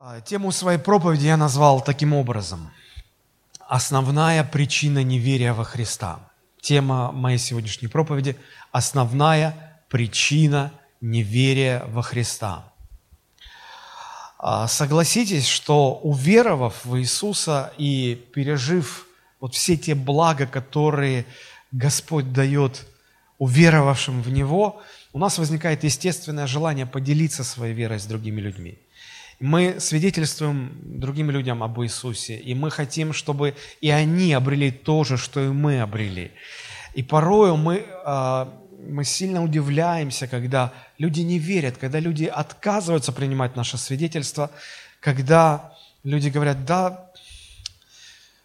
А, тему своей проповеди я назвал таким образом. Основная причина неверия во Христа. Тема моей сегодняшней проповеди – основная причина неверия во Христа. А, согласитесь, что уверовав в Иисуса и пережив вот все те блага, которые Господь дает уверовавшим в Него, у нас возникает естественное желание поделиться своей верой с другими людьми – мы свидетельствуем другим людям об Иисусе, и мы хотим, чтобы и они обрели то же, что и мы обрели. И порою мы, а, мы сильно удивляемся, когда люди не верят, когда люди отказываются принимать наше свидетельство, когда люди говорят, да,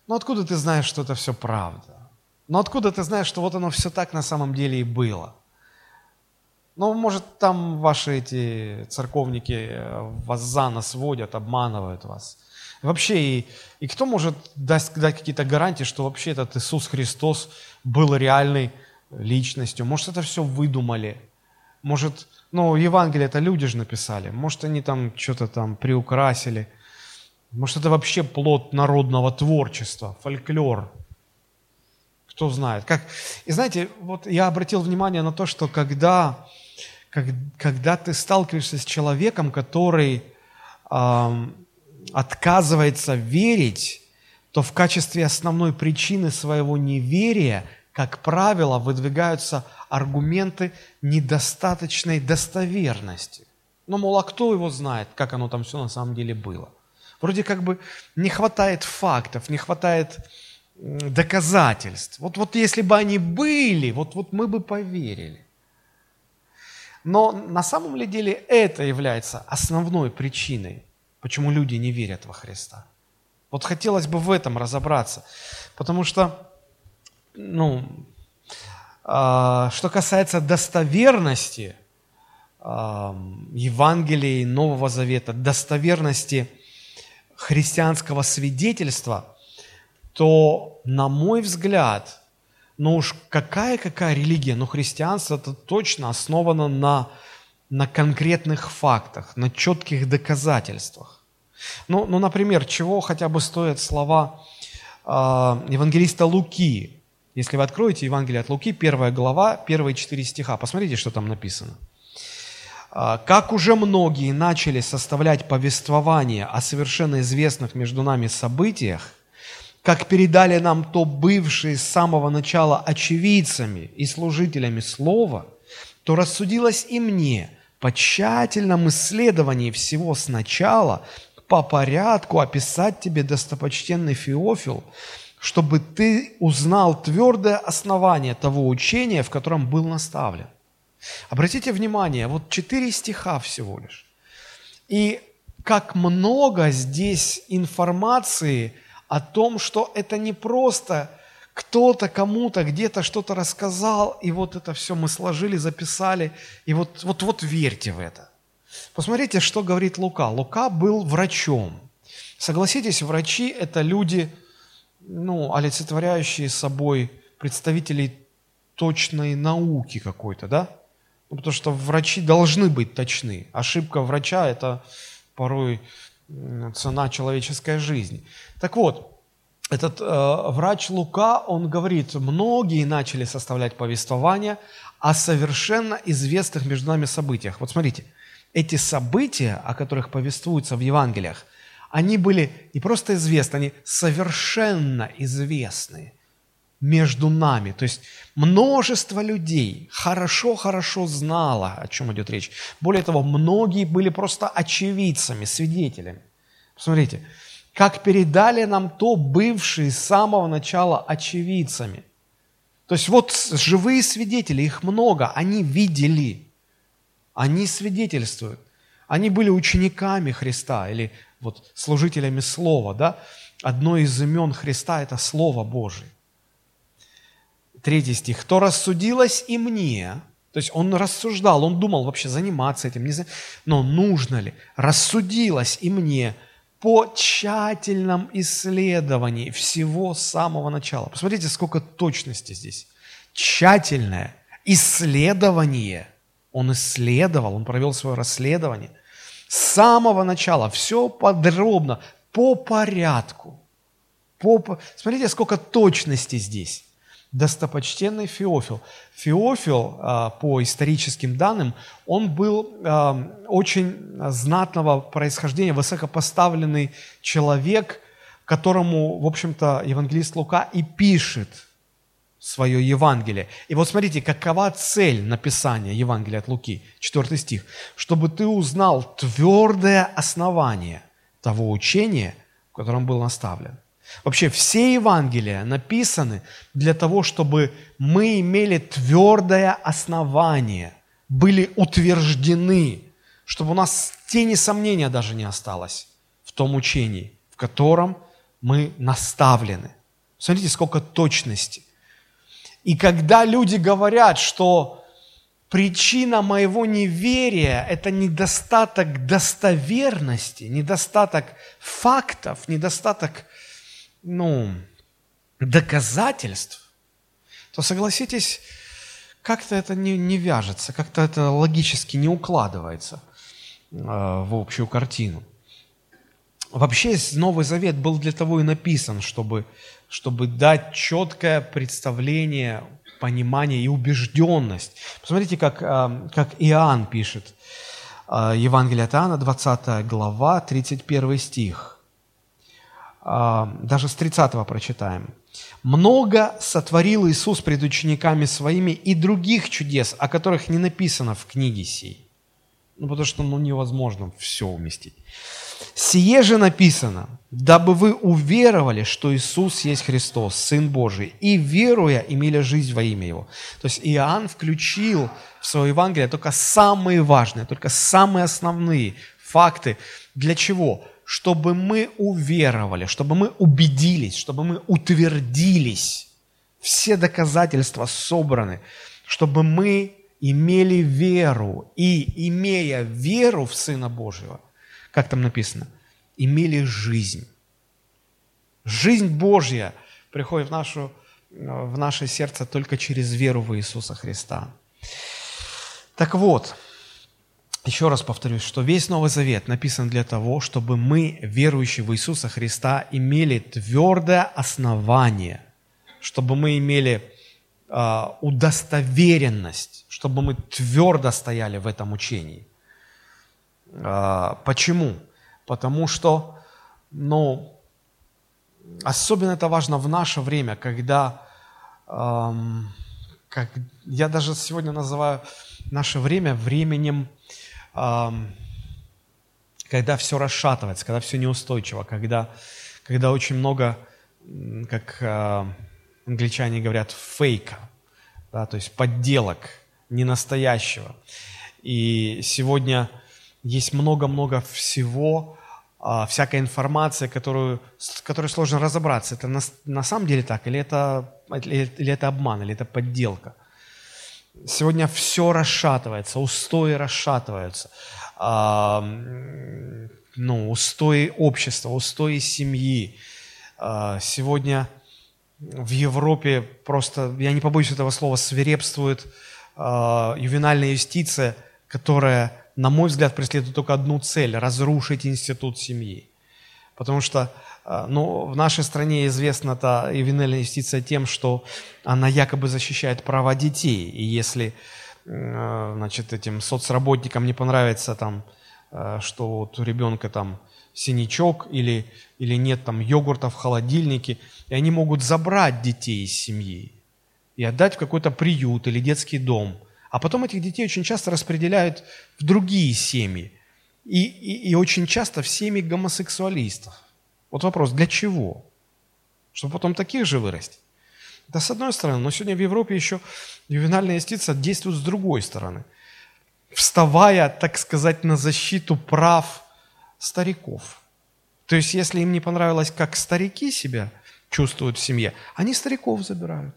ну откуда ты знаешь, что это все правда? Ну откуда ты знаешь, что вот оно все так на самом деле и было? Ну, может, там ваши эти церковники э, вас за нос водят, обманывают вас. Вообще, и, и кто может дать, дать какие-то гарантии, что вообще этот Иисус Христос был реальной личностью? Может, это все выдумали? Может, ну, Евангелие это люди же написали. Может, они там что-то там приукрасили. Может, это вообще плод народного творчества, фольклор. Кто знает. Как... И знаете, вот я обратил внимание на то, что когда когда ты сталкиваешься с человеком, который э, отказывается верить, то в качестве основной причины своего неверия, как правило, выдвигаются аргументы недостаточной достоверности. Ну, мол, а кто его знает, как оно там все на самом деле было? Вроде как бы не хватает фактов, не хватает доказательств. Вот, вот если бы они были, вот, вот мы бы поверили. Но на самом ли деле это является основной причиной, почему люди не верят во Христа? Вот хотелось бы в этом разобраться, потому что, ну, э, что касается достоверности э, Евангелия Нового Завета, достоверности христианского свидетельства, то, на мой взгляд, но уж какая-какая религия, но христианство это точно основано на, на конкретных фактах, на четких доказательствах. Ну, ну, например, чего хотя бы стоят слова э, евангелиста Луки. Если вы откроете Евангелие от Луки, первая глава, первые четыре стиха, посмотрите, что там написано. «А, «Как уже многие начали составлять повествование о совершенно известных между нами событиях, как передали нам то бывшие с самого начала очевидцами и служителями Слова, то рассудилось и мне по тщательном исследовании всего сначала по порядку описать тебе, достопочтенный Феофил, чтобы ты узнал твердое основание того учения, в котором был наставлен. Обратите внимание, вот четыре стиха всего лишь. И как много здесь информации – о том, что это не просто кто-то кому-то где-то что-то рассказал, и вот это все мы сложили, записали, и вот, вот, вот верьте в это. Посмотрите, что говорит Лука. Лука был врачом. Согласитесь, врачи – это люди, ну, олицетворяющие собой представителей точной науки какой-то, да? Ну, потому что врачи должны быть точны. Ошибка врача – это порой цена человеческой жизни. Так вот, этот э, врач Лука, он говорит, многие начали составлять повествование о совершенно известных между нами событиях. Вот смотрите, эти события, о которых повествуются в Евангелиях, они были не просто известны, они совершенно известны между нами. То есть множество людей хорошо-хорошо знало, о чем идет речь. Более того, многие были просто очевидцами, свидетелями. Посмотрите, как передали нам то бывшие с самого начала очевидцами. То есть вот живые свидетели, их много, они видели, они свидетельствуют. Они были учениками Христа или вот служителями Слова, да? Одно из имен Христа – это Слово Божие. Третий стих. «То рассудилось и мне». То есть он рассуждал, он думал вообще заниматься этим, не знаю, но нужно ли. «Рассудилось и мне по тщательном исследовании всего с самого начала». Посмотрите, сколько точности здесь. Тщательное исследование. Он исследовал, он провел свое расследование. С самого начала, все подробно, по порядку. По, смотрите, сколько точности здесь. Достопочтенный Феофил. Феофил, а, по историческим данным, он был а, очень знатного происхождения, высокопоставленный человек, которому, в общем-то, евангелист Лука и пишет свое Евангелие. И вот смотрите, какова цель написания Евангелия от Луки, 4 стих. «Чтобы ты узнал твердое основание того учения, в котором был наставлен». Вообще все Евангелия написаны для того, чтобы мы имели твердое основание, были утверждены, чтобы у нас тени сомнения даже не осталось в том учении, в котором мы наставлены. Смотрите, сколько точности. И когда люди говорят, что причина моего неверия – это недостаток достоверности, недостаток фактов, недостаток ну, доказательств, то согласитесь, как-то это не, не вяжется, как-то это логически не укладывается э, в общую картину. Вообще Новый Завет был для того и написан, чтобы, чтобы дать четкое представление, понимание и убежденность. Посмотрите, как, э, как Иоанн пишет. Э, Евангелие от Иоанна, 20 глава, 31 стих. А, даже с 30 прочитаем. «Много сотворил Иисус пред учениками своими и других чудес, о которых не написано в книге сей». Ну, потому что ну, невозможно все уместить. «Сие же написано, дабы вы уверовали, что Иисус есть Христос, Сын Божий, и, веруя, имели жизнь во имя Его». То есть Иоанн включил в свое Евангелие только самые важные, только самые основные факты. Для чего? Чтобы мы уверовали, чтобы мы убедились, чтобы мы утвердились. Все доказательства собраны, чтобы мы имели веру и, имея веру в Сына Божьего, как там написано, имели жизнь. Жизнь Божья приходит в, нашу, в наше сердце только через веру в Иисуса Христа. Так вот, еще раз повторюсь, что весь Новый Завет написан для того, чтобы мы, верующие в Иисуса Христа, имели твердое основание, чтобы мы имели э, удостоверенность, чтобы мы твердо стояли в этом учении. Э, почему? Потому что, ну, особенно это важно в наше время, когда, эм, как, я даже сегодня называю наше время временем когда все расшатывается, когда все неустойчиво, когда, когда очень много, как а, англичане говорят, фейка, да, то есть подделок, ненастоящего. И сегодня есть много-много всего, а, всякая информация, которую, с которой сложно разобраться. Это на, на самом деле так, или это, или, или это обман, или это подделка. Сегодня все расшатывается, устои расшатываются. А, ну, устои общества, устои семьи. А, сегодня в Европе просто, я не побоюсь этого слова, свирепствует а, ювенальная юстиция, которая, на мой взгляд, преследует только одну цель – разрушить институт семьи. Потому что а, ну, в нашей стране известна эта ювенальная юстиция тем, что она якобы защищает права детей. И если а, значит, этим соцработникам не понравится, там, а, что вот у ребенка там синячок или, или нет там йогурта в холодильнике, и они могут забрать детей из семьи и отдать в какой-то приют или детский дом. А потом этих детей очень часто распределяют в другие семьи. И, и, и очень часто в семьи гомосексуалистов. Вот вопрос, для чего? Чтобы потом таких же вырастить? Да, с одной стороны, но сегодня в Европе еще ювенальная юстиция действует с другой стороны, вставая, так сказать, на защиту прав стариков. То есть, если им не понравилось, как старики себя чувствуют в семье, они стариков забирают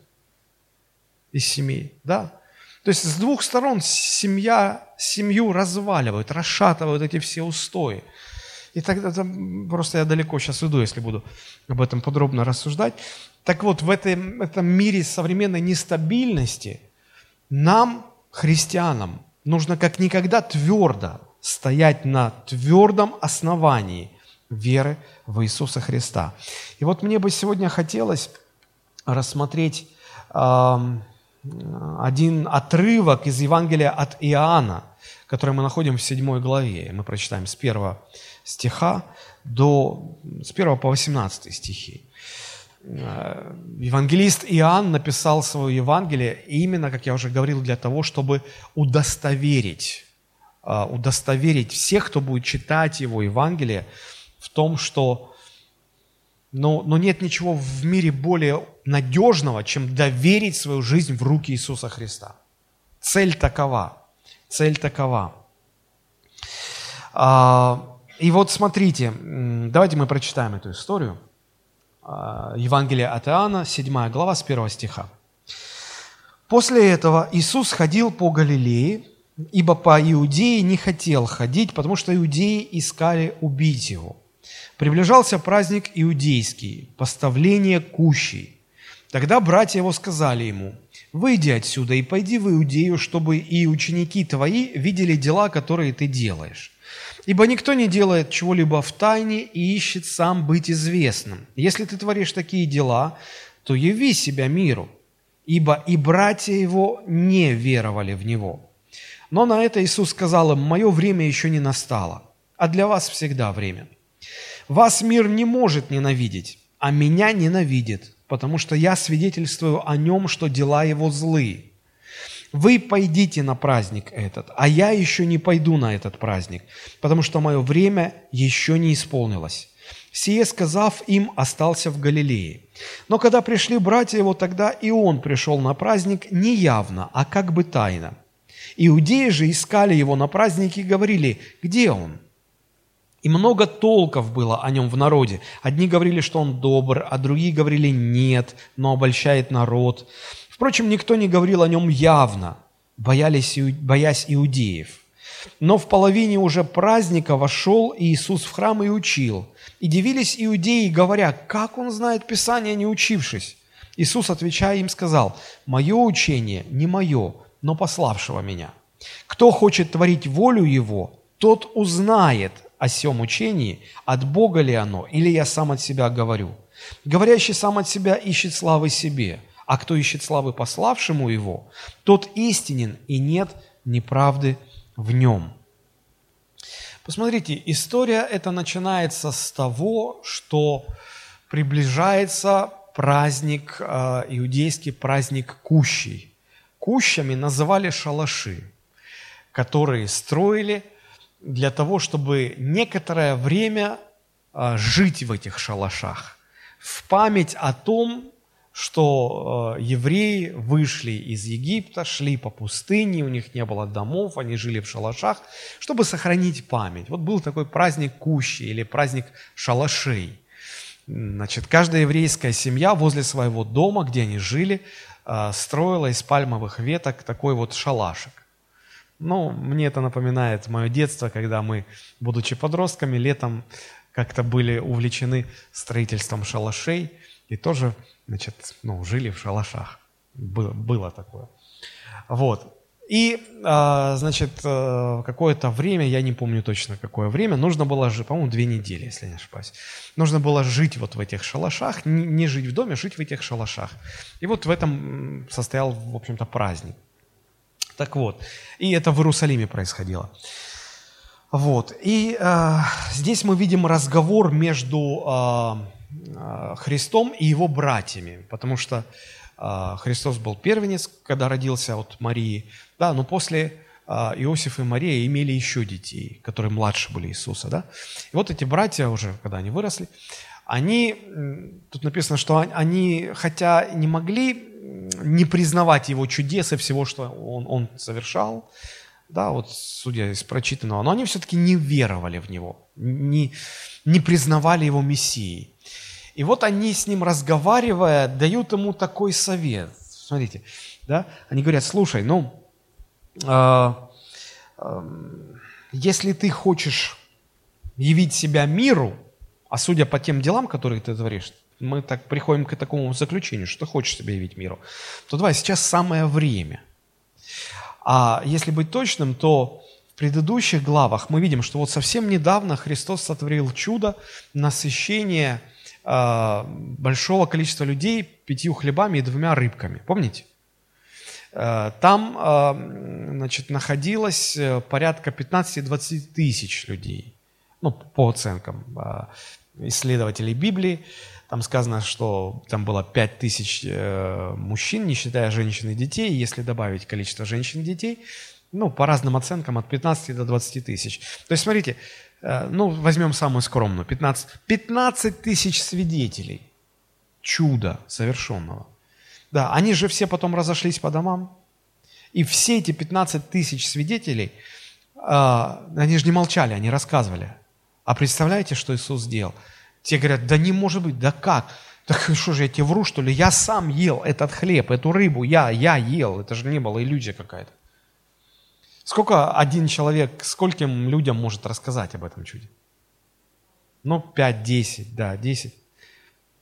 из семей, да. То есть, с двух сторон семья, семью разваливают, расшатывают эти все устои. И тогда там, просто я далеко сейчас уйду, если буду об этом подробно рассуждать. Так вот, в этом, этом мире современной нестабильности нам, христианам, нужно как никогда твердо стоять на твердом основании веры в Иисуса Христа. И вот мне бы сегодня хотелось рассмотреть э, один отрывок из Евангелия от Иоанна, который мы находим в 7 главе. Мы прочитаем с 1 стиха до, с 1 по 18 стихи. Э, евангелист Иоанн написал свое Евангелие именно, как я уже говорил, для того, чтобы удостоверить, э, удостоверить всех, кто будет читать его Евангелие, в том, что но, но нет ничего в мире более надежного, чем доверить свою жизнь в руки Иисуса Христа. Цель такова. Цель такова. А, и вот смотрите, давайте мы прочитаем эту историю. А, Евангелие от Иоанна, 7 глава, с 1 стиха. «После этого Иисус ходил по Галилее, ибо по Иудее не хотел ходить, потому что иудеи искали убить его. Приближался праздник иудейский, поставление кущей. Тогда братья его сказали ему, «Выйди отсюда и пойди в Иудею, чтобы и ученики твои видели дела, которые ты делаешь». Ибо никто не делает чего-либо в тайне и ищет сам быть известным. Если ты творишь такие дела, то яви себя миру, ибо и братья его не веровали в него. Но на это Иисус сказал им, «Мое время еще не настало, а для вас всегда время. Вас мир не может ненавидеть, а меня ненавидит, потому что я свидетельствую о нем, что дела его злые. Вы пойдите на праздник этот, а я еще не пойду на этот праздник, потому что мое время еще не исполнилось. Сие, сказав им, остался в Галилее. Но когда пришли братья его, тогда и он пришел на праздник не явно, а как бы тайно. Иудеи же искали его на празднике и говорили, где он? И много толков было о нем в народе. Одни говорили, что он добр, а другие говорили нет, но обольщает народ. Впрочем, никто не говорил о нем явно, боялись, боясь иудеев. Но в половине уже праздника вошел Иисус в храм и учил. И дивились иудеи, говоря, как он знает Писание, не учившись. Иисус, отвечая им, сказал, «Мое учение не мое, но пославшего меня. Кто хочет творить волю Его, тот узнает о сем учении, от Бога ли оно, или я сам от себя говорю. Говорящий сам от себя ищет славы себе, а кто ищет славы пославшему его, тот истинен, и нет неправды в нем. Посмотрите, история эта начинается с того, что приближается праздник, э, иудейский праздник Кущей. Кущами называли шалаши, которые строили для того, чтобы некоторое время э, жить в этих шалашах, в память о том, что э, евреи вышли из Египта, шли по пустыне, у них не было домов, они жили в шалашах, чтобы сохранить память. Вот был такой праздник Кущи или праздник шалашей. Значит, каждая еврейская семья возле своего дома, где они жили, э, строила из пальмовых веток такой вот шалашик. Ну, мне это напоминает мое детство, когда мы, будучи подростками, летом как-то были увлечены строительством шалашей и тоже значит, ну, жили в шалашах. Было, было такое. Вот. И, а, значит, э, какое-то время, я не помню точно какое время, нужно было жить, по-моему, две недели, если не ошибаюсь. Нужно было жить вот в этих шалашах, не жить в доме, а жить в этих шалашах. И вот в этом состоял, в общем-то, праздник. Так вот, и это в Иерусалиме происходило. Вот, и э, здесь мы видим разговор между э, Христом и его братьями, потому что э, Христос был первенец, когда родился от Марии, да, но после э, Иосиф и Мария имели еще детей, которые младше были Иисуса, да. И вот эти братья уже, когда они выросли, они, тут написано, что они, хотя не могли не признавать его чудес и всего, что он, он совершал, да, вот судя из прочитанного, но они все-таки не веровали в него, не, не признавали его Мессией. И вот они с ним разговаривая, дают ему такой совет. Смотрите, да, они говорят, слушай, ну, э, э, если ты хочешь явить себя миру, а судя по тем делам, которые ты творишь, мы так приходим к такому заключению, что ты хочешь себя явить миру, то давай, сейчас самое время. А если быть точным, то в предыдущих главах мы видим, что вот совсем недавно Христос сотворил чудо насыщения большого количества людей пятью хлебами и двумя рыбками. Помните? Э, там э, значит, находилось э, порядка 15-20 тысяч людей, ну, по оценкам исследователей Библии. Там сказано, что там было 5 тысяч мужчин, не считая женщин и детей. Если добавить количество женщин и детей, ну, по разным оценкам, от 15 до 20 тысяч. То есть, смотрите, ну, возьмем самую скромную, 15, 15 тысяч свидетелей чуда совершенного. Да, они же все потом разошлись по домам. И все эти 15 тысяч свидетелей, а, они же не молчали, они рассказывали. А представляете, что Иисус сделал? Те говорят, да не может быть, да как? Так что же, я тебе вру, что ли? Я сам ел этот хлеб, эту рыбу, я, я ел. Это же не было иллюзия какая-то. Сколько один человек, скольким людям может рассказать об этом чуде? Ну, 5-10, да, 10.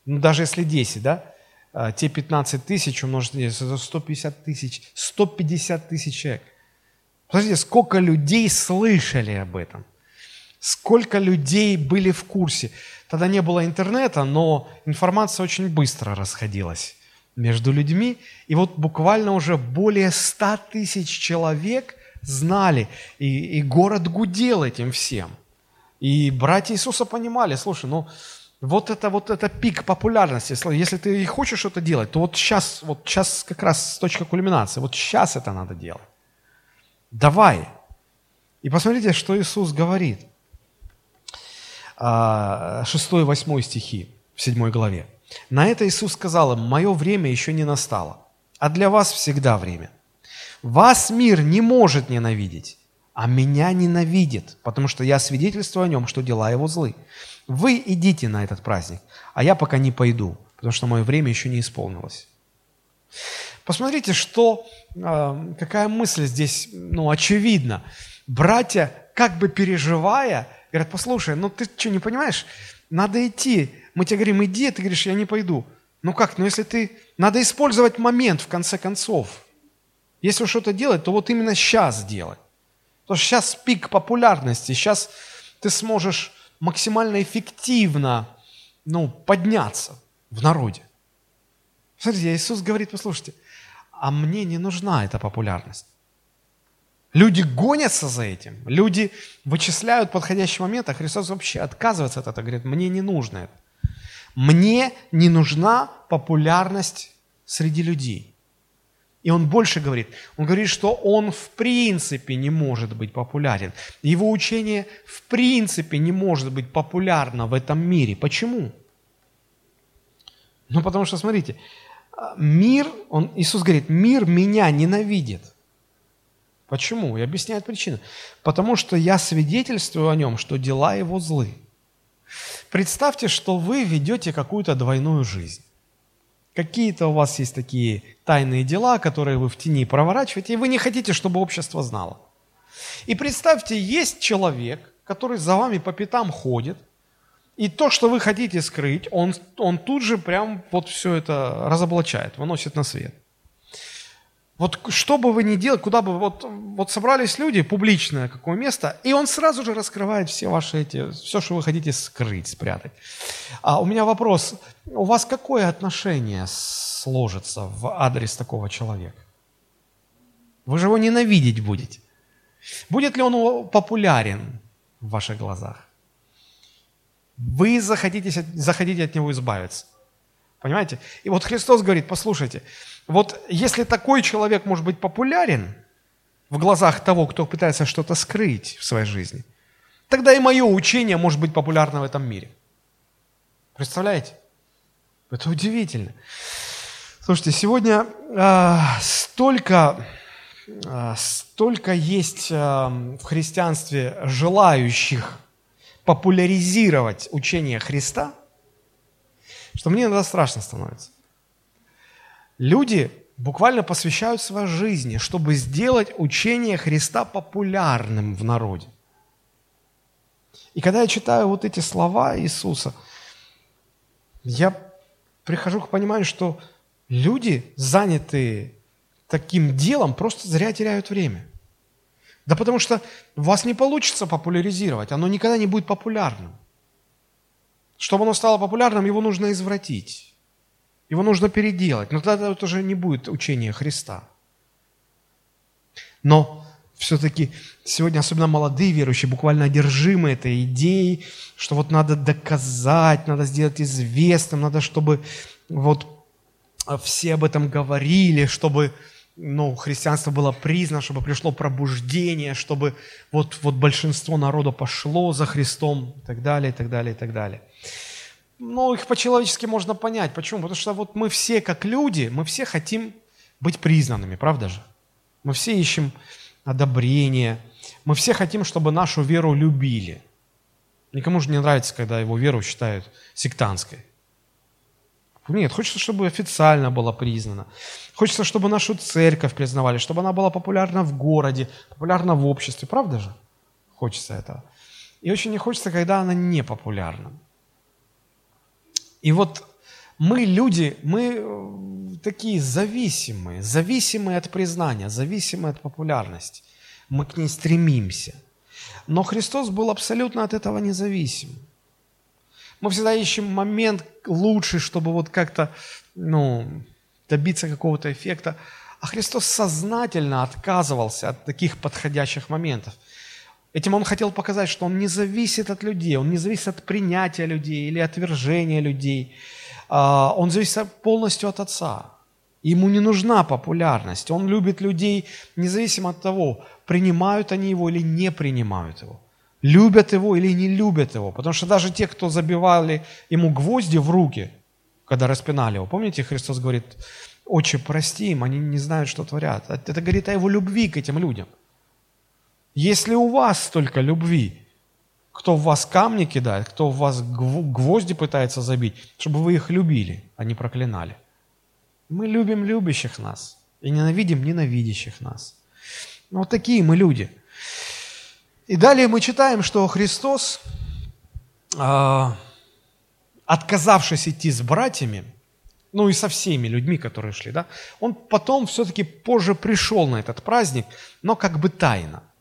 Ну, даже если 10, да? А, те 15 тысяч умножить на 10, это 150 тысяч, 150 тысяч человек. Посмотрите, сколько людей слышали об этом. Сколько людей были в курсе. Тогда не было интернета, но информация очень быстро расходилась между людьми. И вот буквально уже более 100 тысяч человек знали, и, и город гудел этим всем. И братья Иисуса понимали, слушай, ну вот это, вот это пик популярности. Если ты хочешь что-то делать, то вот сейчас, вот сейчас как раз точка кульминации. Вот сейчас это надо делать. Давай. И посмотрите, что Иисус говорит. 6 а, и 8 стихи в 7 главе. На это Иисус сказал им, «Мое время еще не настало, а для вас всегда время. Вас мир не может ненавидеть, а меня ненавидит, потому что я свидетельствую о нем, что дела его злы. Вы идите на этот праздник, а я пока не пойду, потому что мое время еще не исполнилось. Посмотрите, что, э, какая мысль здесь, ну, очевидна. Братья, как бы переживая, говорят, послушай, ну ты что, не понимаешь? Надо идти. Мы тебе говорим, иди, а ты говоришь, я не пойду. Ну как, ну если ты... Надо использовать момент, в конце концов. Если что-то делать, то вот именно сейчас делать. Потому что сейчас пик популярности, сейчас ты сможешь максимально эффективно ну, подняться в народе. Смотрите, Иисус говорит, послушайте, а мне не нужна эта популярность. Люди гонятся за этим, люди вычисляют подходящий момент, а Христос вообще отказывается от этого, говорит, мне не нужно это. Мне не нужна популярность среди людей. И он больше говорит. Он говорит, что он в принципе не может быть популярен. Его учение в принципе не может быть популярно в этом мире. Почему? Ну, потому что, смотрите, мир, он, Иисус говорит, мир меня ненавидит. Почему? И объясняет причину. Потому что я свидетельствую о нем, что дела его злы. Представьте, что вы ведете какую-то двойную жизнь. Какие-то у вас есть такие тайные дела, которые вы в тени проворачиваете, и вы не хотите, чтобы общество знало. И представьте, есть человек, который за вами по пятам ходит, и то, что вы хотите скрыть, он, он тут же прям вот все это разоблачает, выносит на свет. Вот что бы вы ни делали, куда бы, вот, вот собрались люди, публичное какое место, и он сразу же раскрывает все ваши эти, все, что вы хотите скрыть, спрятать. А у меня вопрос, у вас какое отношение сложится в адрес такого человека? Вы же его ненавидеть будете. Будет ли он популярен в ваших глазах? Вы захотите, захотите от него избавиться. Понимаете? И вот Христос говорит, послушайте, вот если такой человек может быть популярен в глазах того, кто пытается что-то скрыть в своей жизни, тогда и мое учение может быть популярно в этом мире. Представляете? Это удивительно. Слушайте, сегодня э, столько, э, столько есть э, в христианстве желающих популяризировать учение Христа, что мне иногда страшно становится. Люди буквально посвящают свою жизни, чтобы сделать учение Христа популярным в народе. И когда я читаю вот эти слова Иисуса, я прихожу к пониманию, что люди, занятые таким делом, просто зря теряют время. Да потому что вас не получится популяризировать, оно никогда не будет популярным. Чтобы оно стало популярным, его нужно извратить. Его нужно переделать. Но тогда это уже не будет учение Христа. Но все-таки сегодня особенно молодые верующие буквально одержимы этой идеей, что вот надо доказать, надо сделать известным, надо, чтобы вот все об этом говорили, чтобы ну, христианство было признано, чтобы пришло пробуждение, чтобы вот, вот большинство народа пошло за Христом и так далее, и так далее, и так далее. Ну, их по-человечески можно понять. Почему? Потому что вот мы все, как люди, мы все хотим быть признанными, правда же? Мы все ищем одобрение. Мы все хотим, чтобы нашу веру любили. Никому же не нравится, когда его веру считают сектантской. Нет, хочется, чтобы официально было признано. Хочется, чтобы нашу церковь признавали, чтобы она была популярна в городе, популярна в обществе. Правда же? Хочется этого. И очень не хочется, когда она не популярна. И вот мы, люди, мы э, такие зависимые, зависимые от признания, зависимые от популярности. Мы к ней стремимся. Но Христос был абсолютно от этого независим. Мы всегда ищем момент лучший, чтобы вот как-то ну, добиться какого-то эффекта. А Христос сознательно отказывался от таких подходящих моментов. Этим он хотел показать, что он не зависит от людей, он не зависит от принятия людей или отвержения людей. А, он зависит полностью от Отца. Ему не нужна популярность. Он любит людей независимо от того, принимают они его или не принимают его. Любят его или не любят его. Потому что даже те, кто забивали ему гвозди в руки, когда распинали его, помните, Христос говорит, «Отче, прости им, они не знают, что творят». Это говорит о его любви к этим людям – если у вас столько любви, кто в вас камни кидает, кто в вас гвозди пытается забить, чтобы вы их любили, а не проклинали. Мы любим любящих нас и ненавидим ненавидящих нас. Ну, вот такие мы люди. И далее мы читаем, что Христос, а, отказавшись идти с братьями, ну и со всеми людьми, которые шли, да, он потом все-таки позже пришел на этот праздник, но как бы тайно –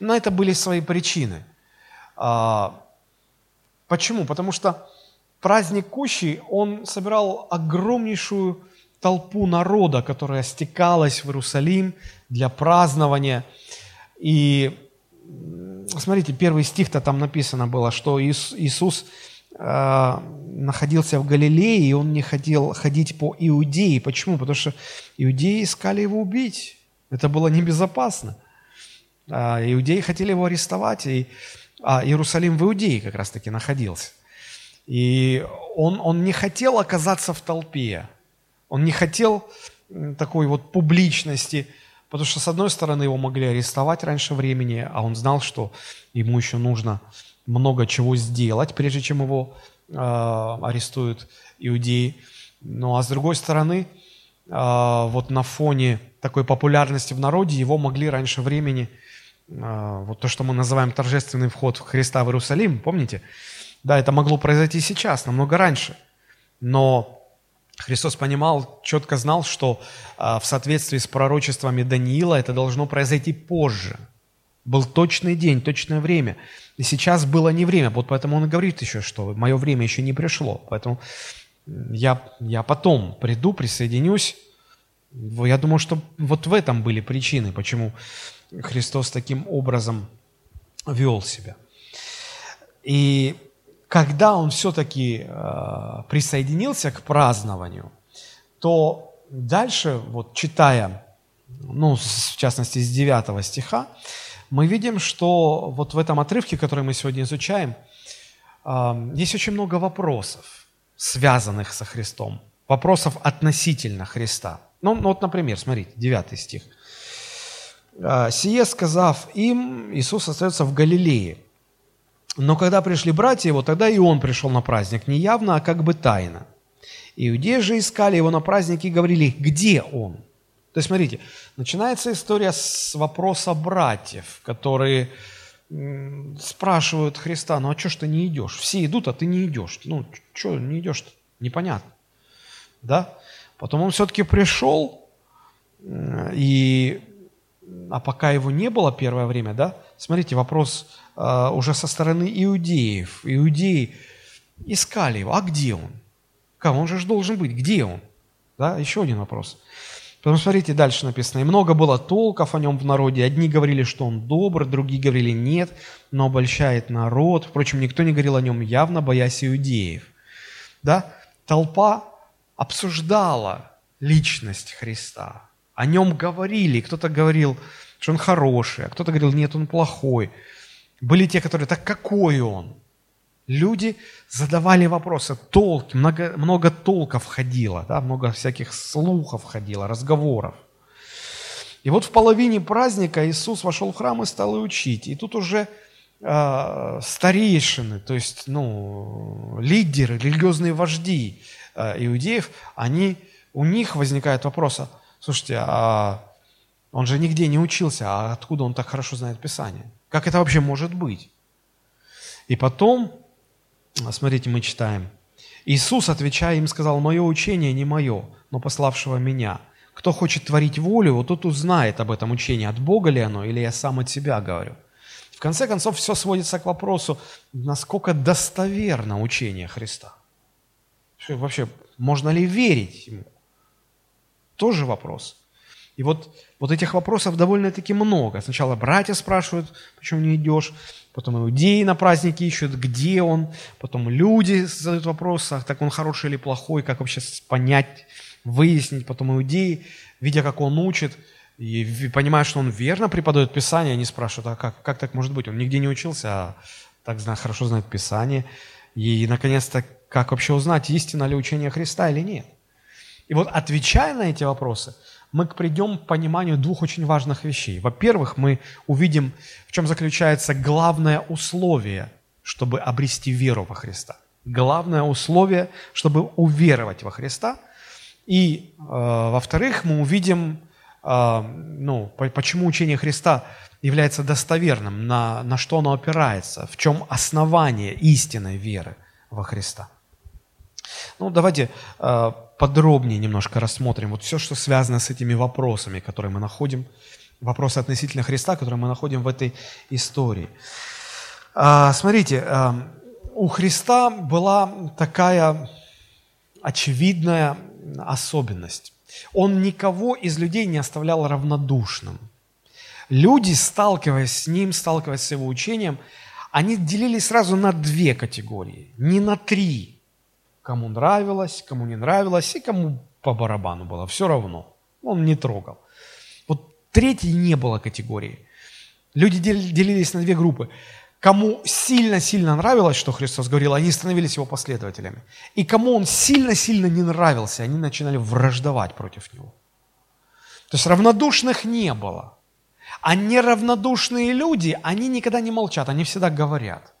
на это были свои причины. А, почему? Потому что праздник Кущи, он собирал огромнейшую толпу народа, которая стекалась в Иерусалим для празднования. И смотрите, первый стих-то там написано было, что Иисус э, находился в Галилее, и он не хотел ходить по Иудее. Почему? Потому что иудеи искали его убить. Это было небезопасно. А, иудеи хотели его арестовать, и а Иерусалим в Иудее как раз-таки находился. И он, он не хотел оказаться в толпе, он не хотел такой вот публичности, потому что, с одной стороны, его могли арестовать раньше времени, а он знал, что ему еще нужно много чего сделать, прежде чем его э, арестуют иудеи. Ну а с другой стороны, вот на фоне такой популярности в народе его могли раньше времени а, вот то, что мы называем торжественный вход Христа в Иерусалим, помните? Да, это могло произойти сейчас, намного раньше. Но Христос понимал, четко знал, что а, в соответствии с пророчествами Даниила это должно произойти позже. Был точный день, точное время. И сейчас было не время. Вот поэтому он и говорит еще, что мое время еще не пришло. Поэтому я, я потом приду, присоединюсь. Я думаю, что вот в этом были причины, почему Христос таким образом вел себя. И когда он все-таки э, присоединился к празднованию, то дальше, вот читая, ну, в частности, с 9 стиха, мы видим, что вот в этом отрывке, который мы сегодня изучаем, э, есть очень много вопросов, связанных со Христом, вопросов относительно Христа. Ну, ну вот, например, смотрите, 9 стих – а, «Сие сказав им, Иисус остается в Галилее. Но когда пришли братья его, тогда и он пришел на праздник, не явно, а как бы тайно. Иудеи же искали его на празднике и говорили, где он? То есть, смотрите, начинается история с вопроса братьев, которые спрашивают Христа, ну а что ж ты не идешь? Все идут, а ты не идешь. Ну, что не идешь-то? Непонятно. Да? Потом он все-таки пришел, и а пока его не было первое время, да, смотрите, вопрос э, уже со стороны иудеев. Иудеи искали его, а где он? Как? Он же должен быть, где он? Да, еще один вопрос. Потом смотрите, дальше написано. «И много было толков о нем в народе. Одни говорили, что он добр, другие говорили, нет, но обольщает народ. Впрочем, никто не говорил о нем явно, боясь иудеев». Да? Толпа обсуждала личность Христа. О нем говорили. Кто-то говорил, что он хороший, а кто-то говорил, нет, он плохой. Были те, которые, так какой он? Люди задавали вопросы, толки, много, много толков ходило, да, много всяких слухов ходило, разговоров. И вот в половине праздника Иисус вошел в храм и стал и учить. И тут уже э, старейшины, то есть ну, лидеры, религиозные вожди э, иудеев, они, у них возникает вопрос, а, слушайте, а он же нигде не учился, а откуда он так хорошо знает Писание? Как это вообще может быть? И потом Смотрите, мы читаем. Иисус, отвечая им, сказал, «Мое учение не мое, но пославшего меня. Кто хочет творить волю, тот узнает об этом учении, от Бога ли оно, или я сам от себя говорю». В конце концов, все сводится к вопросу, насколько достоверно учение Христа. Вообще, можно ли верить ему? Тоже вопрос. И вот, вот этих вопросов довольно-таки много. Сначала братья спрашивают, почему не идешь, потом иудеи на празднике ищут, где он, потом люди задают вопросы, а так он хороший или плохой, как вообще понять, выяснить, потом иудеи, видя, как он учит, и понимая, что он верно преподает Писание, они спрашивают, а как, как так может быть? Он нигде не учился, а так хорошо знает Писание. И, наконец-то, как вообще узнать, истина ли учение Христа или нет? И вот отвечая на эти вопросы – мы придем к пониманию двух очень важных вещей. Во-первых, мы увидим, в чем заключается главное условие, чтобы обрести веру во Христа. Главное условие, чтобы уверовать во Христа. И, э, во-вторых, мы увидим, э, ну, почему учение Христа является достоверным, на, на что оно опирается, в чем основание истинной веры во Христа. Ну, давайте э, подробнее немножко рассмотрим вот все, что связано с этими вопросами, которые мы находим, вопросы относительно Христа, которые мы находим в этой истории. А, смотрите, а, у Христа была такая очевидная особенность. Он никого из людей не оставлял равнодушным. Люди, сталкиваясь с ним, сталкиваясь с его учением, они делились сразу на две категории, не на три кому нравилось, кому не нравилось, и кому по барабану было, все равно. Он не трогал. Вот третьей не было категории. Люди делились на две группы. Кому сильно-сильно нравилось, что Христос говорил, они становились его последователями. И кому он сильно-сильно не нравился, они начинали враждовать против него. То есть равнодушных не было. А неравнодушные люди, они никогда не молчат, они всегда говорят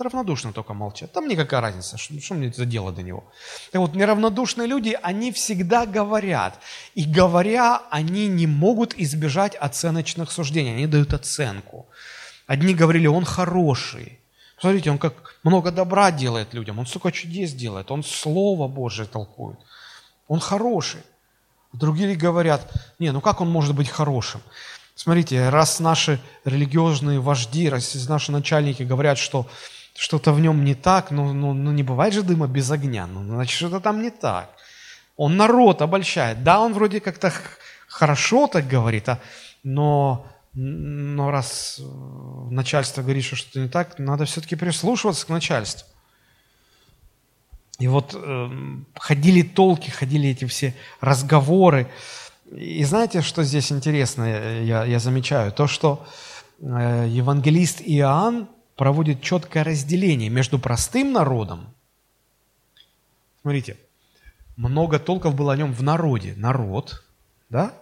равнодушно только молчат. Там никакая разница, что, что мне за дело до него. Так вот, неравнодушные люди, они всегда говорят. И говоря, они не могут избежать оценочных суждений. Они дают оценку. Одни говорили, он хороший. Смотрите, он как много добра делает людям, он столько чудес делает, он Слово Божие толкует. Он хороший. Другие говорят, не, ну как он может быть хорошим? Смотрите, раз наши религиозные вожди, раз наши начальники говорят, что что-то в нем не так, ну, ну, ну не бывает же дыма без огня, ну значит что-то там не так. Он народ обольщает. Да, он вроде как-то хорошо так говорит, а, но, но раз э, начальство говорит, что что-то не так, надо все-таки прислушиваться к начальству. И вот э, ходили толки, ходили эти все разговоры. И знаете, что здесь интересно, я, я замечаю? То, что э, евангелист Иоанн проводит четкое разделение между простым народом. Смотрите, много толков было о нем в народе. Народ, да?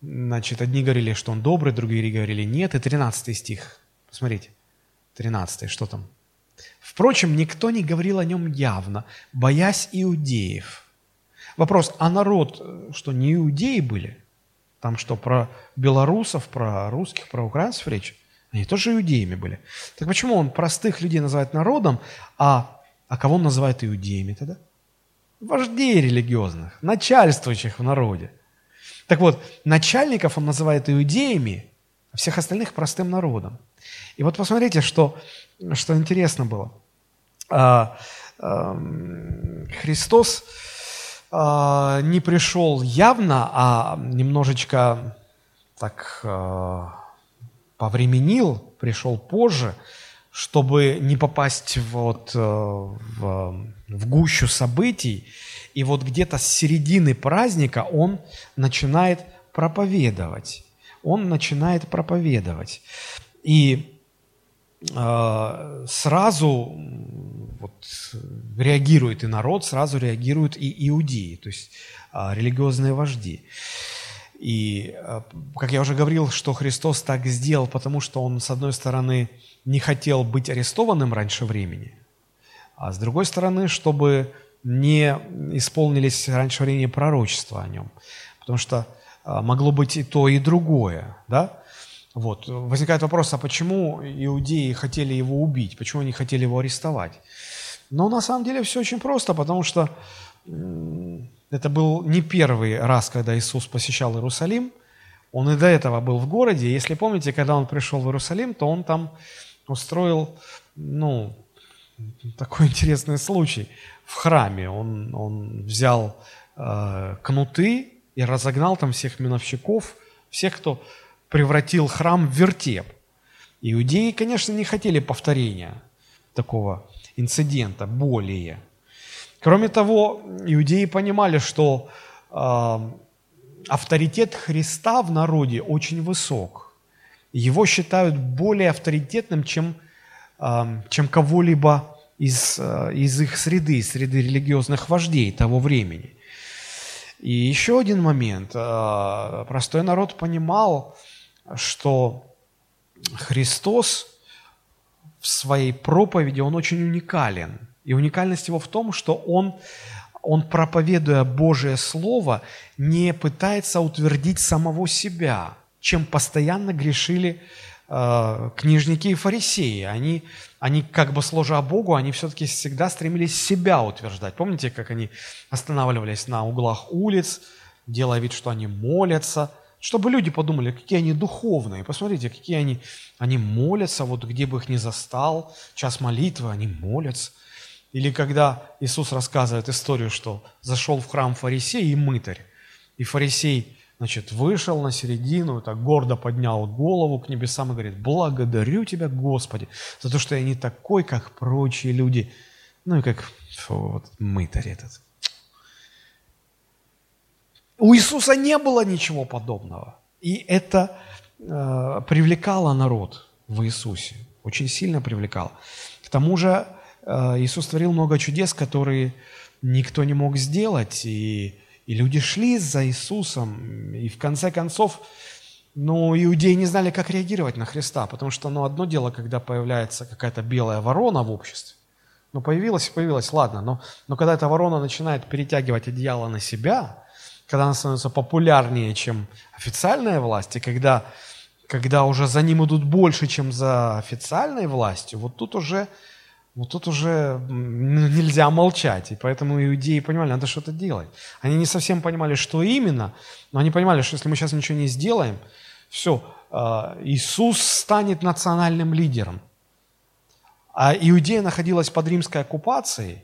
Значит, одни говорили, что он добрый, другие говорили нет. И 13 стих. Посмотрите, 13 что там? Впрочем, никто не говорил о нем явно, боясь иудеев. Вопрос, а народ, что не иудеи были? Там что, про белорусов, про русских, про украинцев речь? Они тоже иудеями были. Так почему он простых людей называет народом, а, а кого он называет иудеями тогда? Вождей религиозных, начальствующих в народе. Так вот, начальников он называет иудеями, а всех остальных простым народом. И вот посмотрите, что, что интересно было. А, а, Христос а, не пришел явно, а немножечко так а, повременил, пришел позже, чтобы не попасть вот э, в, в гущу событий. И вот где-то с середины праздника он начинает проповедовать. Он начинает проповедовать. И э, сразу вот, реагирует и народ, сразу реагируют и иудеи, то есть э, религиозные вожди. И, э, как я уже говорил, что Христос так сделал, потому что Он, с одной стороны, не хотел быть арестованным раньше времени, а с другой стороны, чтобы не исполнились раньше времени пророчества о Нем. Потому что э, могло быть и то, и другое, да? Вот. Возникает вопрос, а почему иудеи хотели его убить? Почему они хотели его арестовать? Но на самом деле все очень просто, потому что это был не первый раз, когда Иисус посещал Иерусалим. Он и до этого был в городе. Если помните, когда он пришел в Иерусалим, то он там устроил, ну, такой интересный случай. В храме он, он взял э, кнуты и разогнал там всех миновщиков, всех, кто превратил храм в вертеп. Иудеи, конечно, не хотели повторения такого инцидента более – Кроме того, иудеи понимали, что э, авторитет Христа в народе очень высок. Его считают более авторитетным, чем, э, чем кого-либо из, э, из их среды, среды религиозных вождей того времени. И еще один момент. Простой народ понимал, что Христос в своей проповеди, он очень уникален – и уникальность его в том, что он, он, проповедуя Божие Слово, не пытается утвердить самого себя, чем постоянно грешили э, книжники и фарисеи. Они, они как бы служа Богу, они все-таки всегда стремились себя утверждать. Помните, как они останавливались на углах улиц, делая вид, что они молятся, чтобы люди подумали, какие они духовные. Посмотрите, какие они, они молятся, вот где бы их ни застал, час молитвы, они молятся. Или когда Иисус рассказывает историю, что зашел в храм фарисей и мытарь. И фарисей, значит, вышел на середину, так гордо поднял голову к небесам и говорит, благодарю тебя, Господи, за то, что я не такой, как прочие люди. Ну и как фу, вот, мытарь этот. У Иисуса не было ничего подобного. И это э, привлекало народ в Иисусе. Очень сильно привлекало. К тому же Иисус творил много чудес, которые никто не мог сделать, и, и люди шли за Иисусом, и в конце концов, ну, иудеи не знали, как реагировать на Христа, потому что, ну, одно дело, когда появляется какая-то белая ворона в обществе, ну, появилась и появилась, ладно, но, но когда эта ворона начинает перетягивать одеяло на себя, когда она становится популярнее, чем официальная власть, и когда, когда уже за ним идут больше, чем за официальной властью, вот тут уже вот тут уже нельзя молчать. И поэтому иудеи понимали, надо что-то делать. Они не совсем понимали, что именно, но они понимали, что если мы сейчас ничего не сделаем, все, а, Иисус станет национальным лидером. А Иудея находилась под римской оккупацией,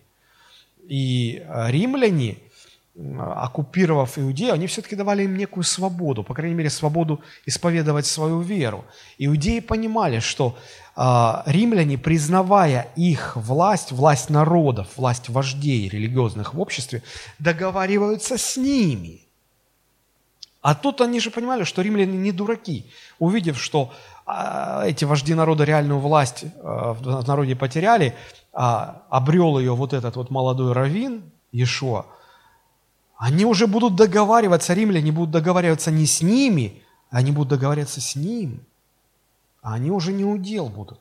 и римляне – оккупировав Иудею, они все-таки давали им некую свободу, по крайней мере, свободу исповедовать свою веру. Иудеи понимали, что э, римляне, признавая их власть, власть народов, власть вождей религиозных в обществе, договариваются с ними. А тут они же понимали, что римляне не дураки. Увидев, что э, эти вожди народа реальную власть э, в народе потеряли, э, обрел ее вот этот вот молодой раввин, Иешуа, они уже будут договариваться, римляне будут договариваться не с ними, они будут договариваться с ним. А они уже не удел будут.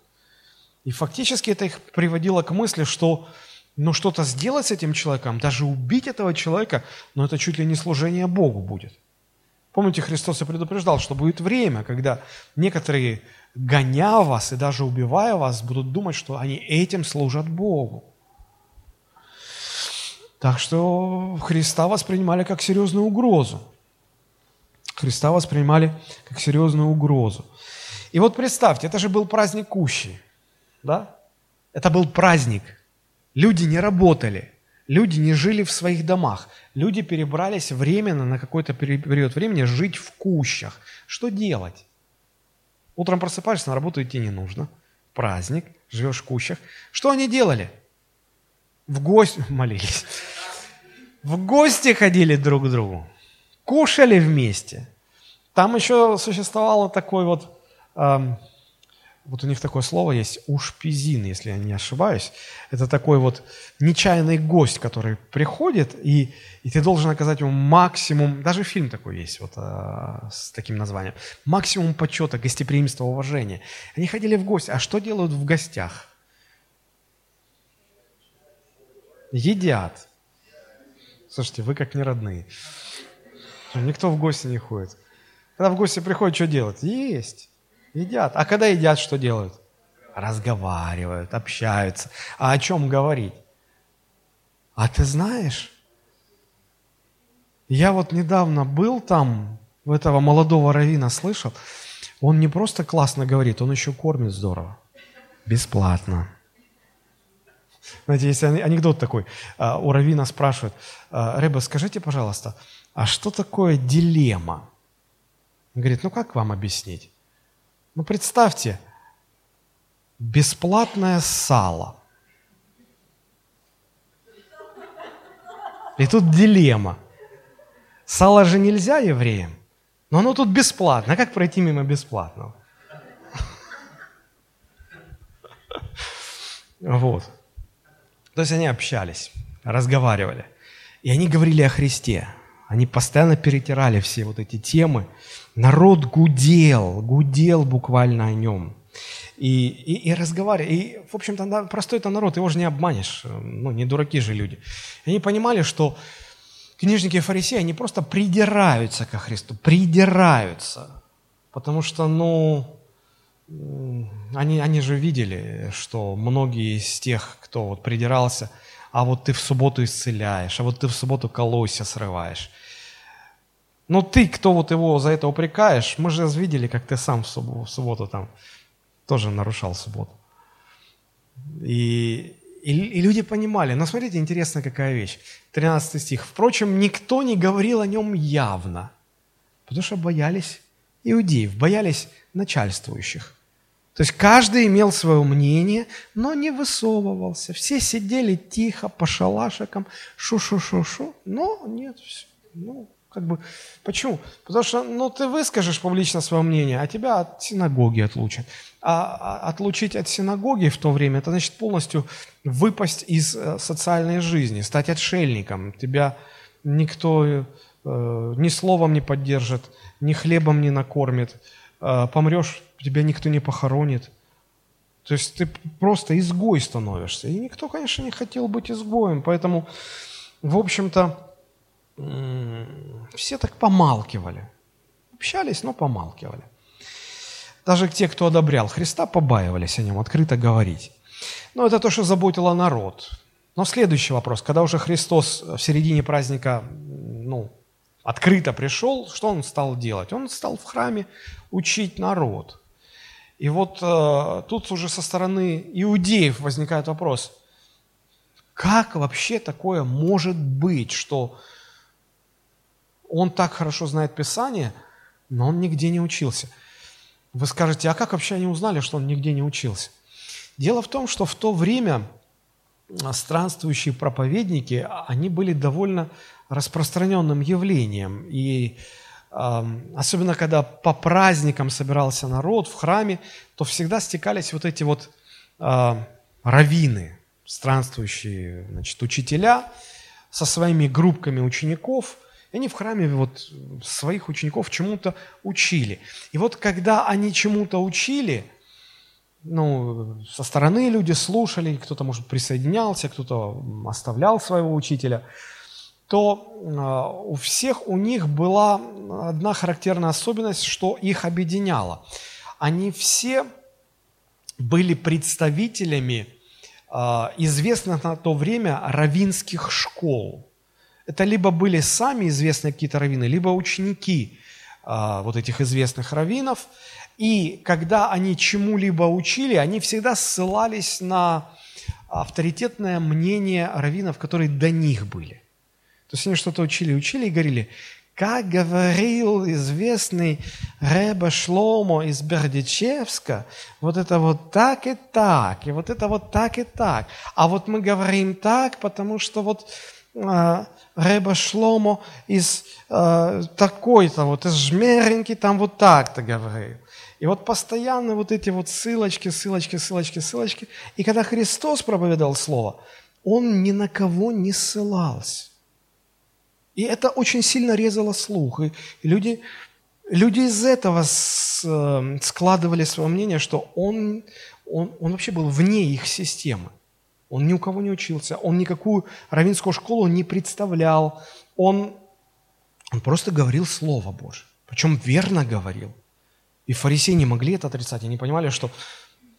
И фактически это их приводило к мысли, что ну что-то сделать с этим человеком, даже убить этого человека, но это чуть ли не служение Богу будет. Помните, Христос и предупреждал, что будет время, когда некоторые, гоня вас и даже убивая вас, будут думать, что они этим служат Богу. Так что Христа воспринимали как серьезную угрозу. Христа воспринимали как серьезную угрозу. И вот представьте, это же был праздник Кущи, да? Это был праздник. Люди не работали, люди не жили в своих домах, люди перебрались временно на какой-то период времени жить в кущах. Что делать? Утром просыпаешься, на работу идти не нужно. Праздник, живешь в кущах. Что они делали? В гости молились. В гости ходили друг к другу. Кушали вместе. Там еще существовало такой вот эм, вот у них такое слово есть, ушпизин, если я не ошибаюсь. Это такой вот нечаянный гость, который приходит, и, и ты должен оказать ему максимум, даже фильм такой есть вот а, с таким названием, максимум почета, гостеприимства, уважения. Они ходили в гости. А что делают в гостях? Едят. Слушайте, вы как не родные. Никто в гости не ходит. Когда в гости приходит, что делать? Есть. Едят. А когда едят, что делают? Разговаривают, общаются. А о чем говорить? А ты знаешь, я вот недавно был там, в этого молодого равина слышал, он не просто классно говорит, он еще кормит здорово. Бесплатно. Знаете, есть анекдот такой. А, у равина спрашивают, «А, Рэба, скажите, пожалуйста, а что такое дилемма? Он говорит, ну как вам объяснить? Ну представьте, бесплатное сало. И тут дилемма. Сало же нельзя евреям, но оно тут бесплатно. А как пройти мимо бесплатного? Вот. То есть они общались, разговаривали. И они говорили о Христе. Они постоянно перетирали все вот эти темы. Народ гудел, гудел буквально о нем. И, и, и разговаривали. И, в общем-то, простой это народ, его же не обманешь. Ну, не дураки же люди. И они понимали, что книжники и фарисеи, они просто придираются ко Христу, придираются. Потому что, ну, они, они же видели, что многие из тех, кто вот придирался, а вот ты в субботу исцеляешь, а вот ты в субботу колосья срываешь. Но ты, кто вот его за это упрекаешь, мы же видели, как ты сам в субботу, в субботу там тоже нарушал субботу. И, и, и люди понимали. Но смотрите, интересная какая вещь. 13 стих. «Впрочем, никто не говорил о нем явно, потому что боялись иудеев, боялись начальствующих. То есть каждый имел свое мнение, но не высовывался. Все сидели тихо, по шалашикам, шу-шу-шу-шу. Но нет, все. Ну, как бы, почему? Потому что, ну, ты выскажешь публично свое мнение, а тебя от синагоги отлучат. А, а отлучить от синагоги в то время, это значит полностью выпасть из э, социальной жизни, стать отшельником. Тебя никто э, ни словом не поддержит, ни хлебом не накормит. Э, помрешь, тебя никто не похоронит. То есть ты просто изгой становишься. И никто, конечно, не хотел быть изгоем. Поэтому, в общем-то, все так помалкивали. Общались, но помалкивали. Даже те, кто одобрял Христа, побаивались о нем открыто говорить. Но это то, что заботило народ. Но следующий вопрос. Когда уже Христос в середине праздника ну, открыто пришел, что он стал делать? Он стал в храме учить народ. И вот э, тут уже со стороны иудеев возникает вопрос, как вообще такое может быть, что он так хорошо знает Писание, но он нигде не учился. Вы скажете, а как вообще они узнали, что он нигде не учился? Дело в том, что в то время странствующие проповедники, они были довольно распространенным явлением. И э, особенно когда по праздникам собирался народ в храме, то всегда стекались вот эти вот э, раввины, странствующие значит, учителя со своими группками учеников – и они в храме вот своих учеников чему-то учили. И вот когда они чему-то учили, ну, со стороны люди слушали, кто-то, может, присоединялся, кто-то оставлял своего учителя, то э, у всех у них была одна характерная особенность, что их объединяло. Они все были представителями э, известных на то время равинских школ – это либо были сами известные какие-то раввины, либо ученики а, вот этих известных раввинов. И когда они чему-либо учили, они всегда ссылались на авторитетное мнение раввинов, которые до них были. То есть они что-то учили, учили и говорили, как говорил известный Рэба Шломо из Бердичевска, вот это вот так и так, и вот это вот так и так. А вот мы говорим так, потому что вот э, Рэба Шломо из э, такой-то, вот из Жмеринки там вот так-то говорил. И вот постоянно вот эти вот ссылочки, ссылочки, ссылочки, ссылочки. И когда Христос проповедовал Слово, Он ни на кого не ссылался. И это очень сильно резало слух. И люди, люди из этого эм, складывали свое мнение, что он, он, он вообще был вне их системы. Он ни у кого не учился, он никакую равинскую школу не представлял. Он, он просто говорил Слово Божье. Причем верно говорил. И фарисеи не могли это отрицать. Они понимали, что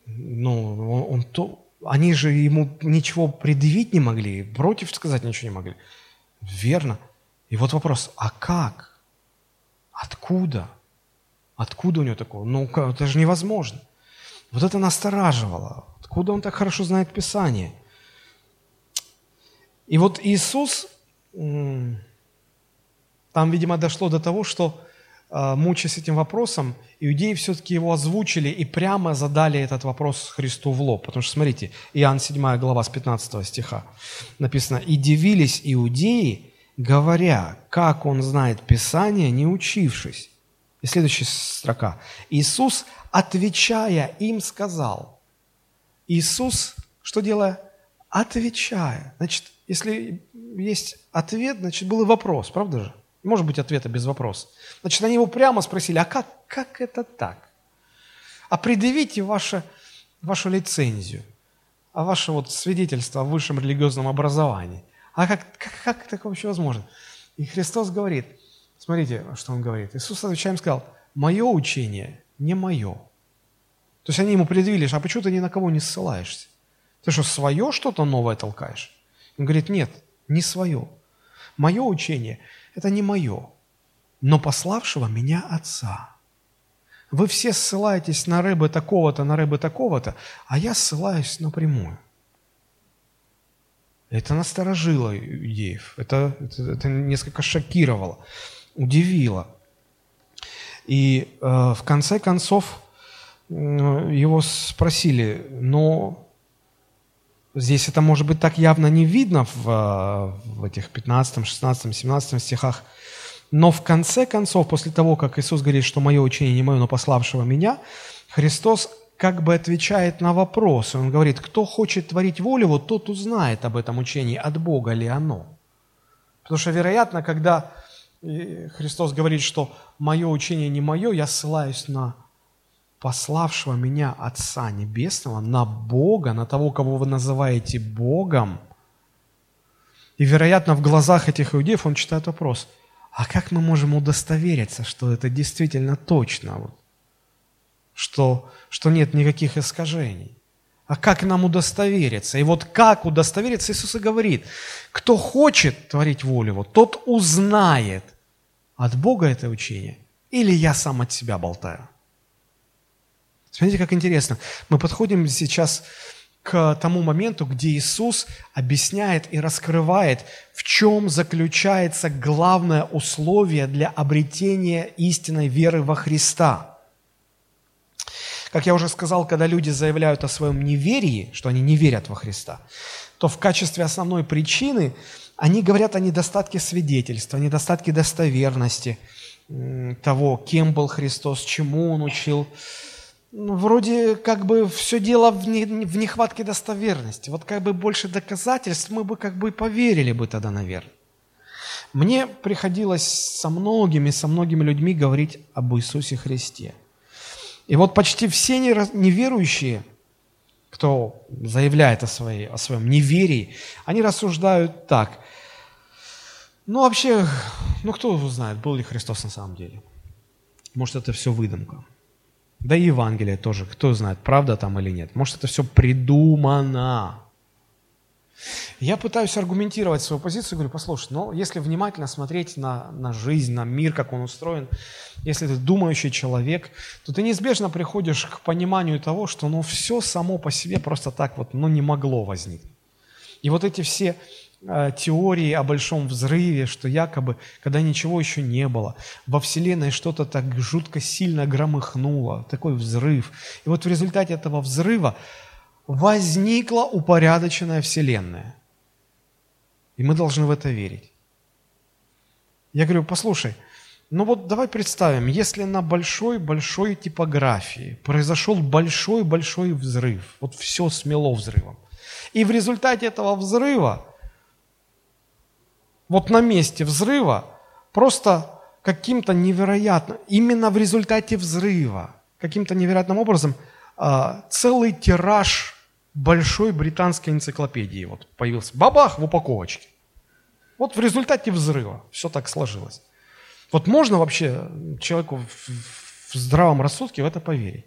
ну, он, он то, они же ему ничего предъявить не могли, против сказать ничего не могли. Верно. И вот вопрос, а как? Откуда? Откуда у него такое? Ну, это же невозможно. Вот это настораживало. Откуда он так хорошо знает Писание? И вот Иисус, там, видимо, дошло до того, что, а, мучаясь этим вопросом, иудеи все-таки его озвучили и прямо задали этот вопрос Христу в лоб. Потому что, смотрите, Иоанн 7 глава с 15 стиха написано, «И дивились иудеи, говоря, как он знает Писание, не учившись. И следующая строка. Иисус, отвечая им, сказал. Иисус, что делая? Отвечая. Значит, если есть ответ, значит, был и вопрос, правда же? Может быть, ответа без вопроса. Значит, они его прямо спросили, а как, как это так? А предъявите ваше, вашу лицензию, а ваше вот свидетельство о высшем религиозном образовании – а как, как, как такое вообще возможно? И Христос говорит, смотрите, что Он говорит. Иисус, отвечая им, сказал, мое учение не мое. То есть они ему предъявили, а почему ты ни на кого не ссылаешься? Ты что, свое что-то новое толкаешь? Он говорит, нет, не свое. Мое учение – это не мое, но пославшего меня Отца. Вы все ссылаетесь на рыбы такого-то, на рыбы такого-то, а я ссылаюсь напрямую. Это насторожило иудеев, это, это, это несколько шокировало, удивило. И э, в конце концов э, его спросили, но здесь это может быть так явно не видно в, в этих 15, 16, 17 стихах, но в конце концов, после того, как Иисус говорит, что мое учение не мое, но пославшего меня, Христос как бы отвечает на вопрос. Он говорит, кто хочет творить волю, вот тот узнает об этом учении, от Бога ли оно. Потому что, вероятно, когда э, Христос говорит, что мое учение не мое, я ссылаюсь на пославшего меня Отца Небесного, на Бога, на того, кого вы называете Богом. И, вероятно, в глазах этих иудеев он читает вопрос, а как мы можем удостовериться, что это действительно точно? Вот что, что нет никаких искажений. А как нам удостовериться? И вот как удостовериться, Иисус и говорит, кто хочет творить волю его, тот узнает, от Бога это учение, или я сам от себя болтаю. Смотрите, как интересно. Мы подходим сейчас к тому моменту, где Иисус объясняет и раскрывает, в чем заключается главное условие для обретения истинной веры во Христа – как я уже сказал, когда люди заявляют о своем неверии, что они не верят во Христа, то в качестве основной причины они говорят о недостатке свидетельства, недостатке достоверности того, кем был Христос, чему Он учил. Ну, вроде как бы все дело в, не, в нехватке достоверности. Вот как бы больше доказательств мы бы как бы поверили бы тогда, наверное. Мне приходилось со многими, со многими людьми говорить об Иисусе Христе – и вот почти все неверующие, кто заявляет о, своей, о своем неверии, они рассуждают так. Ну, вообще, ну, кто знает, был ли Христос на самом деле? Может, это все выдумка. Да и Евангелие тоже, кто знает, правда там или нет. Может, это все придумано. Я пытаюсь аргументировать свою позицию, говорю, послушай, ну, если внимательно смотреть на, на жизнь, на мир, как он устроен, если ты думающий человек, то ты неизбежно приходишь к пониманию того, что ну, все само по себе просто так вот ну, не могло возникнуть. И вот эти все э, теории о большом взрыве, что якобы, когда ничего еще не было, во Вселенной что-то так жутко сильно громыхнуло, такой взрыв. И вот в результате этого взрыва возникла упорядоченная Вселенная. И мы должны в это верить. Я говорю, послушай, ну вот давай представим, если на большой-большой типографии произошел большой-большой взрыв, вот все смело взрывом, и в результате этого взрыва, вот на месте взрыва, просто каким-то невероятно, именно в результате взрыва, каким-то невероятным образом, целый тираж большой британской энциклопедии вот появился. Бабах в упаковочке. Вот в результате взрыва все так сложилось. Вот можно вообще человеку в, здравом рассудке в это поверить?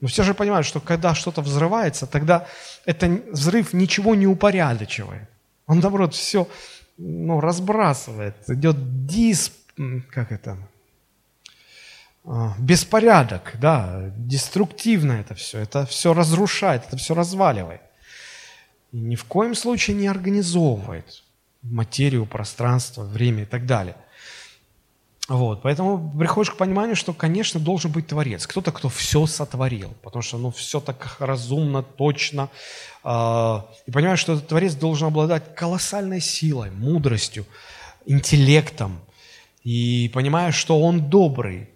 Но все же понимают, что когда что-то взрывается, тогда это взрыв ничего не упорядочивает. Он, наоборот, все ну, разбрасывает. Идет дисп... Как это? А, беспорядок, да, деструктивно это все, это все разрушает, это все разваливает. И ни в коем случае не организовывает материю, пространство, время и так далее. Вот, поэтому приходишь к пониманию, что, конечно, должен быть Творец. Кто-то, кто все сотворил, потому что ну, все так разумно, точно. Э, и понимаешь, что этот Творец должен обладать колоссальной силой, мудростью, интеллектом. И понимаешь, что Он добрый,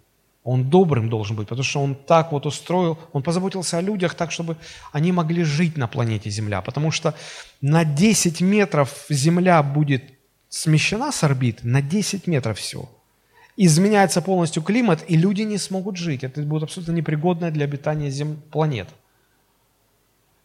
он добрым должен быть, потому что он так вот устроил, он позаботился о людях так, чтобы они могли жить на планете Земля. Потому что на 10 метров Земля будет смещена с орбит, на 10 метров всего. Изменяется полностью климат, и люди не смогут жить. Это будет абсолютно непригодная для обитания зем... планета.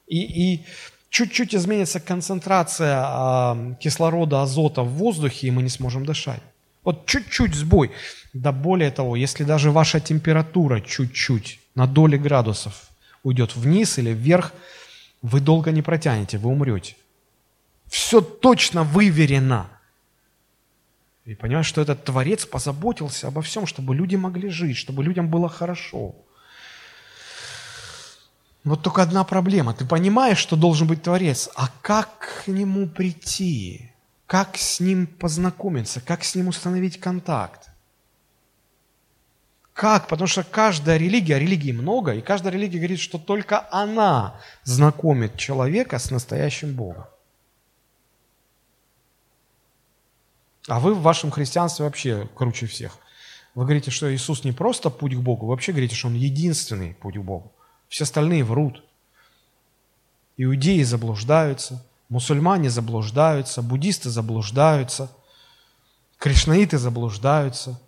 И, и чуть-чуть изменится концентрация э, кислорода, азота в воздухе, и мы не сможем дышать. Вот чуть-чуть сбой. Да более того, если даже ваша температура чуть-чуть на доли градусов уйдет вниз или вверх, вы долго не протянете, вы умрете. Все точно выверено. И понимаешь, что этот Творец позаботился обо всем, чтобы люди могли жить, чтобы людям было хорошо. Вот только одна проблема. Ты понимаешь, что должен быть Творец, а как к нему прийти? Как с ним познакомиться, как с ним установить контакт? Как? Потому что каждая религия, а религий много, и каждая религия говорит, что только она знакомит человека с настоящим Богом. А вы в вашем христианстве вообще круче всех. Вы говорите, что Иисус не просто путь к Богу, вы вообще говорите, что Он единственный путь к Богу. Все остальные врут. Иудеи заблуждаются, Мусульмане заблуждаются, буддисты заблуждаются, кришнаиты заблуждаются.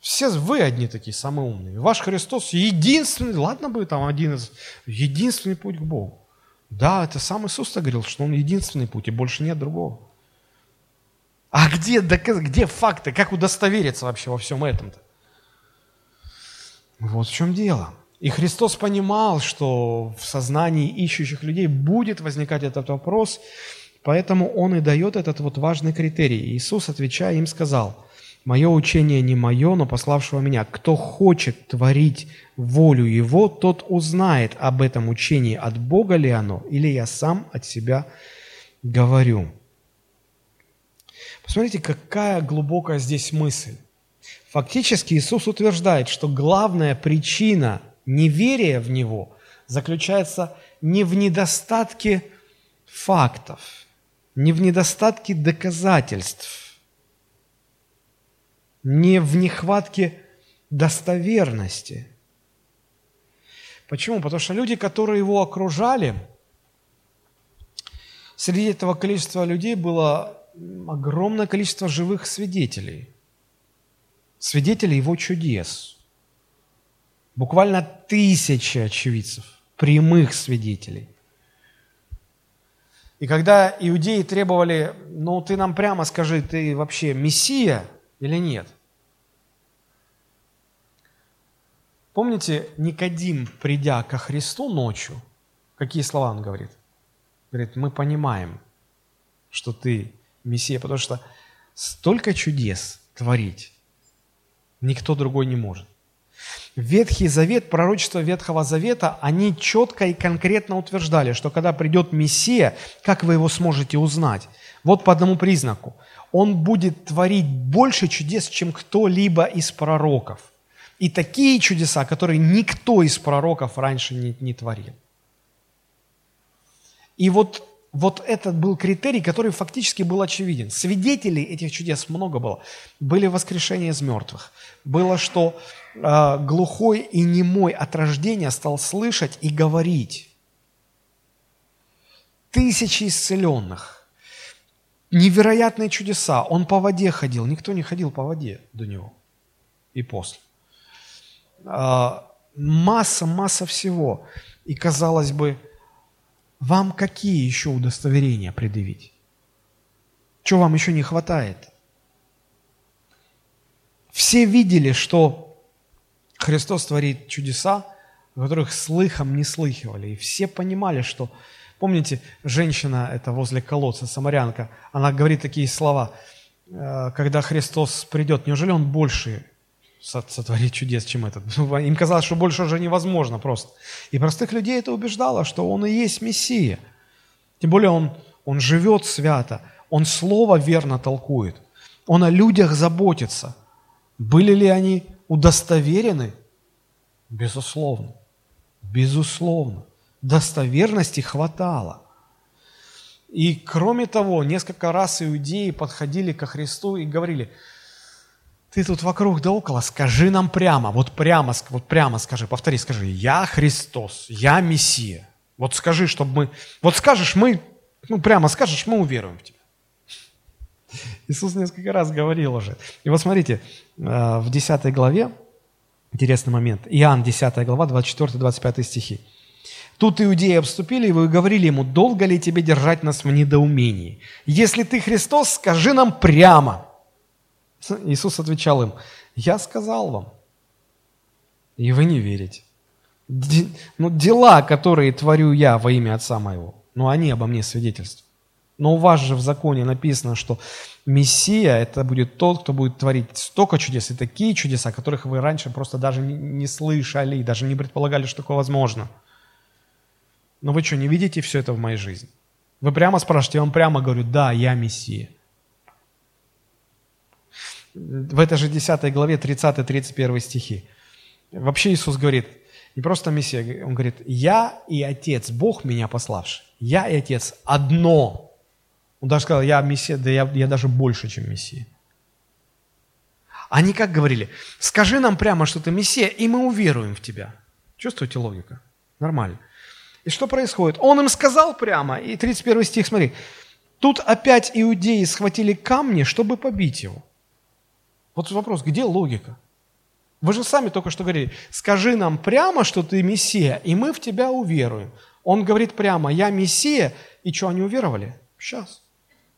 Все вы одни такие самые умные. Ваш Христос единственный, ладно бы там один из, единственный путь к Богу. Да, это сам Иисус говорил, что Он единственный путь, и больше нет другого. А где, где факты, как удостовериться вообще во всем этом-то? Вот в чем дело. И Христос понимал, что в сознании ищущих людей будет возникать этот вопрос, поэтому Он и дает этот вот важный критерий. Иисус, отвечая им, сказал, «Мое учение не мое, но пославшего меня. Кто хочет творить волю Его, тот узнает об этом учении, от Бога ли оно, или я сам от себя говорю». Посмотрите, какая глубокая здесь мысль. Фактически Иисус утверждает, что главная причина – неверие в Него заключается не в недостатке фактов, не в недостатке доказательств, не в нехватке достоверности. Почему? Потому что люди, которые его окружали, среди этого количества людей было огромное количество живых свидетелей, свидетелей его чудес – Буквально тысячи очевидцев, прямых свидетелей. И когда иудеи требовали, ну ты нам прямо скажи, ты вообще мессия или нет? Помните, Никодим, придя ко Христу ночью, какие слова он говорит? Говорит, мы понимаем, что ты Мессия, потому что столько чудес творить никто другой не может. Ветхий Завет, пророчество Ветхого Завета, они четко и конкретно утверждали, что когда придет Мессия, как вы его сможете узнать? Вот по одному признаку. Он будет творить больше чудес, чем кто-либо из пророков. И такие чудеса, которые никто из пророков раньше не, не творил. И вот вот этот был критерий, который фактически был очевиден. Свидетелей этих чудес много было. Были воскрешения из мертвых. Было, что э, глухой и немой от рождения стал слышать и говорить. Тысячи исцеленных. Невероятные чудеса. Он по воде ходил. Никто не ходил по воде до него и после. Э, масса, масса всего. И казалось бы, вам какие еще удостоверения предъявить? Чего вам еще не хватает? Все видели, что Христос творит чудеса, которых слыхом не слыхивали. И все понимали, что... Помните, женщина, это возле колодца, самарянка, она говорит такие слова, «Э, когда Христос придет, неужели Он больше сотворить чудес, чем этот. Им казалось, что больше уже невозможно просто. И простых людей это убеждало, что он и есть Мессия. Тем более он, он живет свято, он слово верно толкует, он о людях заботится. Были ли они удостоверены? Безусловно. Безусловно. Достоверности хватало. И кроме того, несколько раз иудеи подходили ко Христу и говорили – ты тут вокруг да около, скажи нам прямо, вот прямо, вот прямо скажи, повтори, скажи, я Христос, я Мессия. Вот скажи, чтобы мы, вот скажешь, мы, ну прямо скажешь, мы уверуем в тебя. Иисус несколько раз говорил уже. И вот смотрите, э, в 10 главе, интересный момент, Иоанн 10 глава, 24-25 стихи. Тут иудеи обступили его и говорили ему, долго ли тебе держать нас в недоумении? Если ты Христос, скажи нам прямо. Иисус отвечал им, я сказал вам, и вы не верите. Де, ну, дела, которые творю я во имя Отца моего, ну, они обо мне свидетельствуют. Но у вас же в законе написано, что Мессия – это будет тот, кто будет творить столько чудес и такие чудеса, которых вы раньше просто даже не, слышали, даже не предполагали, что такое возможно. Но вы что, не видите все это в моей жизни? Вы прямо спрашиваете, я вам прямо говорю, да, я Мессия в этой же 10 главе 30-31 стихи. Вообще Иисус говорит, не просто Мессия, Он говорит, я и Отец, Бог меня пославший, я и Отец одно. Он даже сказал, я Мессия, да я, я даже больше, чем Мессия. Они как говорили, скажи нам прямо, что ты Мессия, и мы уверуем в тебя. Чувствуете логика? Нормально. И что происходит? Он им сказал прямо, и 31 стих, смотри, тут опять иудеи схватили камни, чтобы побить его. Вот вопрос, где логика? Вы же сами только что говорили, скажи нам прямо, что ты Мессия, и мы в тебя уверуем. Он говорит прямо, я Мессия, и что, они уверовали? Сейчас.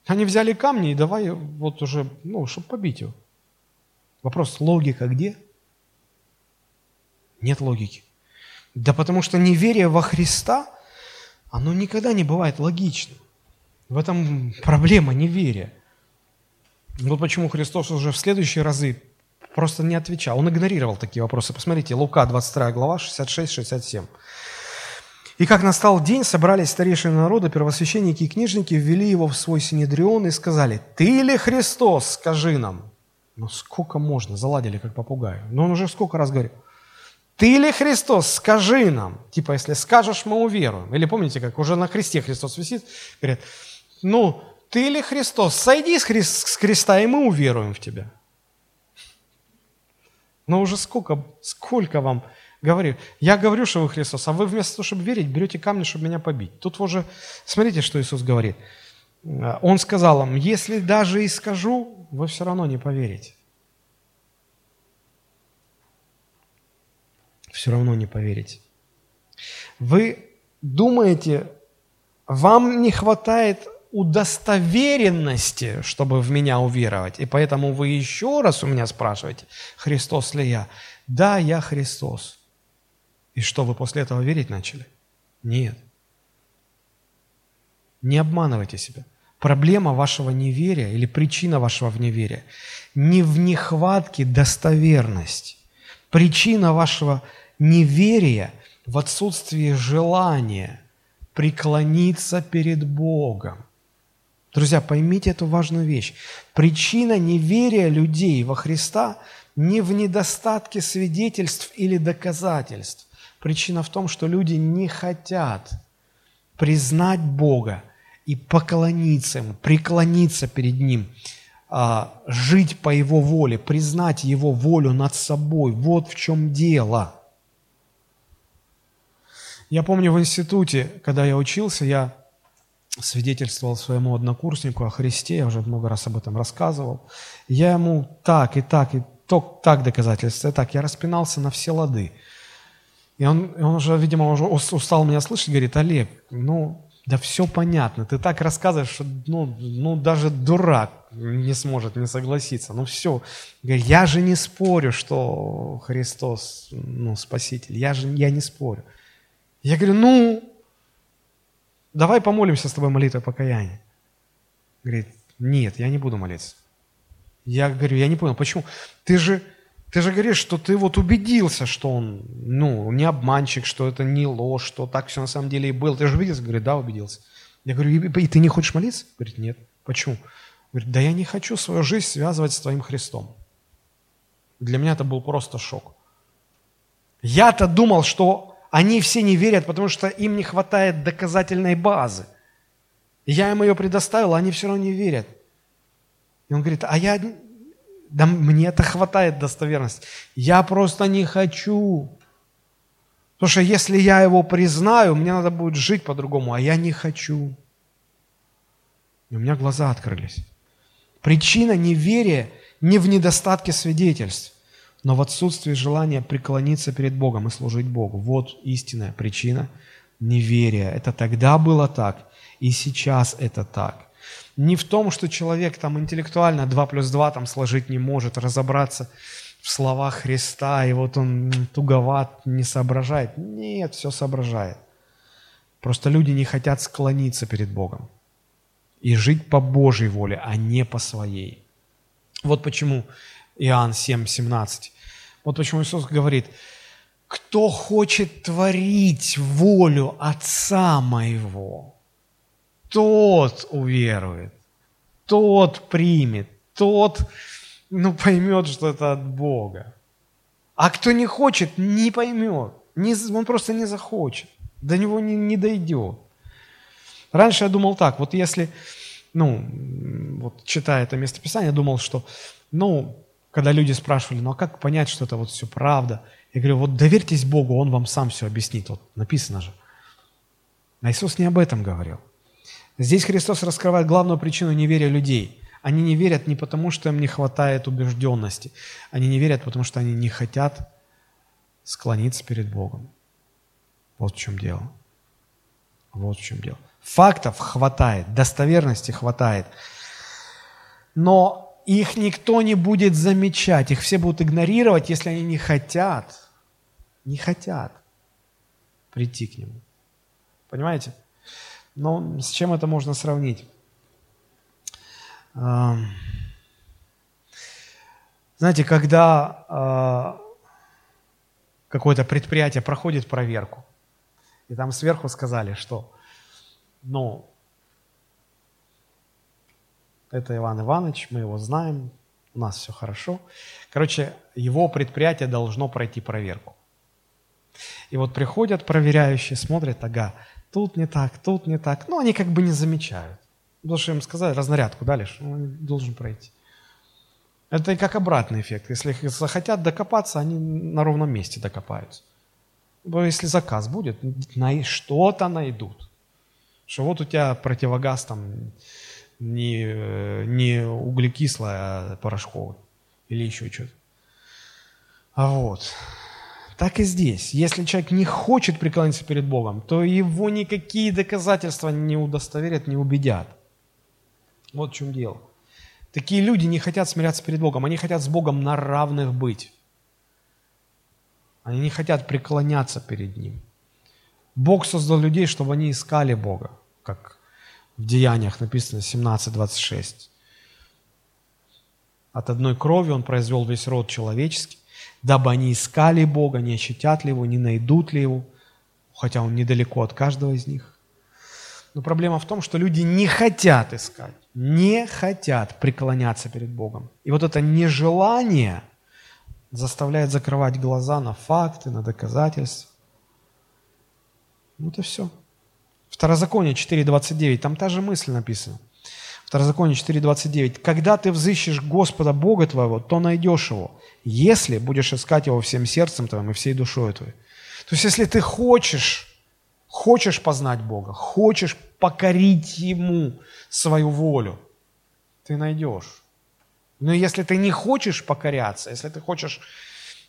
Они взяли камни и давай вот уже, ну, чтобы побить его. Вопрос, логика где? Нет логики. Да потому что неверие во Христа, оно никогда не бывает логичным. В этом проблема неверия. Вот почему Христос уже в следующие разы просто не отвечал. Он игнорировал такие вопросы. Посмотрите, Лука, 22 глава, 66-67. «И как настал день, собрались старейшины народа, первосвященники и книжники, ввели его в свой синедрион и сказали, «Ты ли Христос? Скажи нам». Ну сколько можно? Заладили, как попугаю. Но он уже сколько раз говорил. «Ты ли Христос? Скажи нам». Типа, если скажешь, мы уверуем. Или помните, как уже на кресте Христос висит, говорят, ну, ты ли Христос? Сойди с, хри- с креста, и мы уверуем в тебя. Но уже сколько, сколько вам говорю. Я говорю, что вы Христос, а вы вместо того, чтобы верить, берете камни, чтобы меня побить. Тут уже, смотрите, что Иисус говорит. Он сказал им, если даже и скажу, вы все равно не поверите. Все равно не поверите. Вы думаете, вам не хватает удостоверенности, чтобы в меня уверовать. И поэтому вы еще раз у меня спрашиваете, Христос ли я? Да, я Христос. И что, вы после этого верить начали? Нет. Не обманывайте себя. Проблема вашего неверия или причина вашего неверия не в нехватке достоверности. Причина вашего неверия в отсутствии желания преклониться перед Богом. Друзья, поймите эту важную вещь. Причина неверия людей во Христа не в недостатке свидетельств или доказательств. Причина в том, что люди не хотят признать Бога и поклониться Ему, преклониться перед Ним, а, жить по Его воле, признать Его волю над собой. Вот в чем дело. Я помню в институте, когда я учился, я свидетельствовал своему однокурснику о Христе, я уже много раз об этом рассказывал. Я ему так и так, и то, так доказательства, и так. Я распинался на все лады. И он, он уже, видимо, уже устал меня слышать, говорит, Олег, ну, да все понятно, ты так рассказываешь, что ну, ну даже дурак не сможет не согласиться. Ну все, я же не спорю, что Христос, ну, Спаситель, я же я не спорю. Я говорю, ну, давай помолимся с тобой молитвой покаяния. Говорит, нет, я не буду молиться. Я говорю, я не понял, почему? Ты же, ты же говоришь, что ты вот убедился, что он, ну, не обманщик, что это не ложь, что так все на самом деле и было. Ты же убедился? Говорит, да, убедился. Я говорю, и, и ты не хочешь молиться? Говорит, нет. Почему? Говорит, да я не хочу свою жизнь связывать с твоим Христом. Для меня это был просто шок. Я-то думал, что они все не верят, потому что им не хватает доказательной базы. Я им ее предоставил, а они все равно не верят. И он говорит, а я, да мне это хватает достоверности. Я просто не хочу. Потому что если я его признаю, мне надо будет жить по-другому, а я не хочу. И у меня глаза открылись. Причина неверия не в недостатке свидетельств но в отсутствии желания преклониться перед Богом и служить Богу. Вот истинная причина неверия. Это тогда было так, и сейчас это так. Не в том, что человек там интеллектуально 2 плюс 2 там сложить не может, разобраться в словах Христа, и вот он туговат, не соображает. Нет, все соображает. Просто люди не хотят склониться перед Богом и жить по Божьей воле, а не по своей. Вот почему Иоанн 7, 17. Вот почему Иисус говорит, кто хочет творить волю Отца моего, тот уверует, тот примет, тот ну, поймет, что это от Бога. А кто не хочет, не поймет. Не, он просто не захочет. До него не, не дойдет. Раньше я думал так, вот если, ну, вот читая это местописание, думал, что, ну, когда люди спрашивали, ну а как понять, что это вот все правда? Я говорю, вот доверьтесь Богу, Он вам сам все объяснит. Вот написано же. А Иисус не об этом говорил. Здесь Христос раскрывает главную причину неверия людей. Они не верят не потому, что им не хватает убежденности. Они не верят, потому что они не хотят склониться перед Богом. Вот в чем дело. Вот в чем дело. Фактов хватает, достоверности хватает. Но их никто не будет замечать, их все будут игнорировать, если они не хотят, не хотят прийти к Нему. Понимаете? Но с чем это можно сравнить? Знаете, когда а, какое-то предприятие проходит проверку, и там сверху сказали, что ну, это Иван Иванович, мы его знаем, у нас все хорошо. Короче, его предприятие должно пройти проверку. И вот приходят проверяющие, смотрят, ага, тут не так, тут не так. Ну, они как бы не замечают. Потому что им сказали, разнарядку дали, что он должен пройти. Это как обратный эффект. Если их захотят докопаться, они на ровном месте докопаются. Если заказ будет, что-то найдут. Что вот у тебя противогаз там не, э, не углекислое, а порошковое. Или еще что-то. А вот. Так и здесь. Если человек не хочет преклониться перед Богом, то его никакие доказательства не удостоверят, не убедят. Вот в чем дело. Такие люди не хотят смиряться перед Богом, они хотят с Богом на равных быть. Они не хотят преклоняться перед Ним. Бог создал людей, чтобы они искали Бога, как В Деяниях написано 17.26. От одной крови он произвел весь род человеческий, дабы они искали Бога, не ощутят ли Его, не найдут ли Его, хотя Он недалеко от каждого из них. Но проблема в том, что люди не хотят искать, не хотят преклоняться перед Богом. И вот это нежелание заставляет закрывать глаза на факты, на доказательства. Вот и все. Второзаконие 4.29, там та же мысль написана. Второзаконие 4.29. «Когда ты взыщешь Господа Бога твоего, то найдешь Его, если будешь искать Его всем сердцем твоим и всей душой твоей». То есть, если ты хочешь, хочешь познать Бога, хочешь покорить Ему свою волю, ты найдешь. Но если ты не хочешь покоряться, если ты хочешь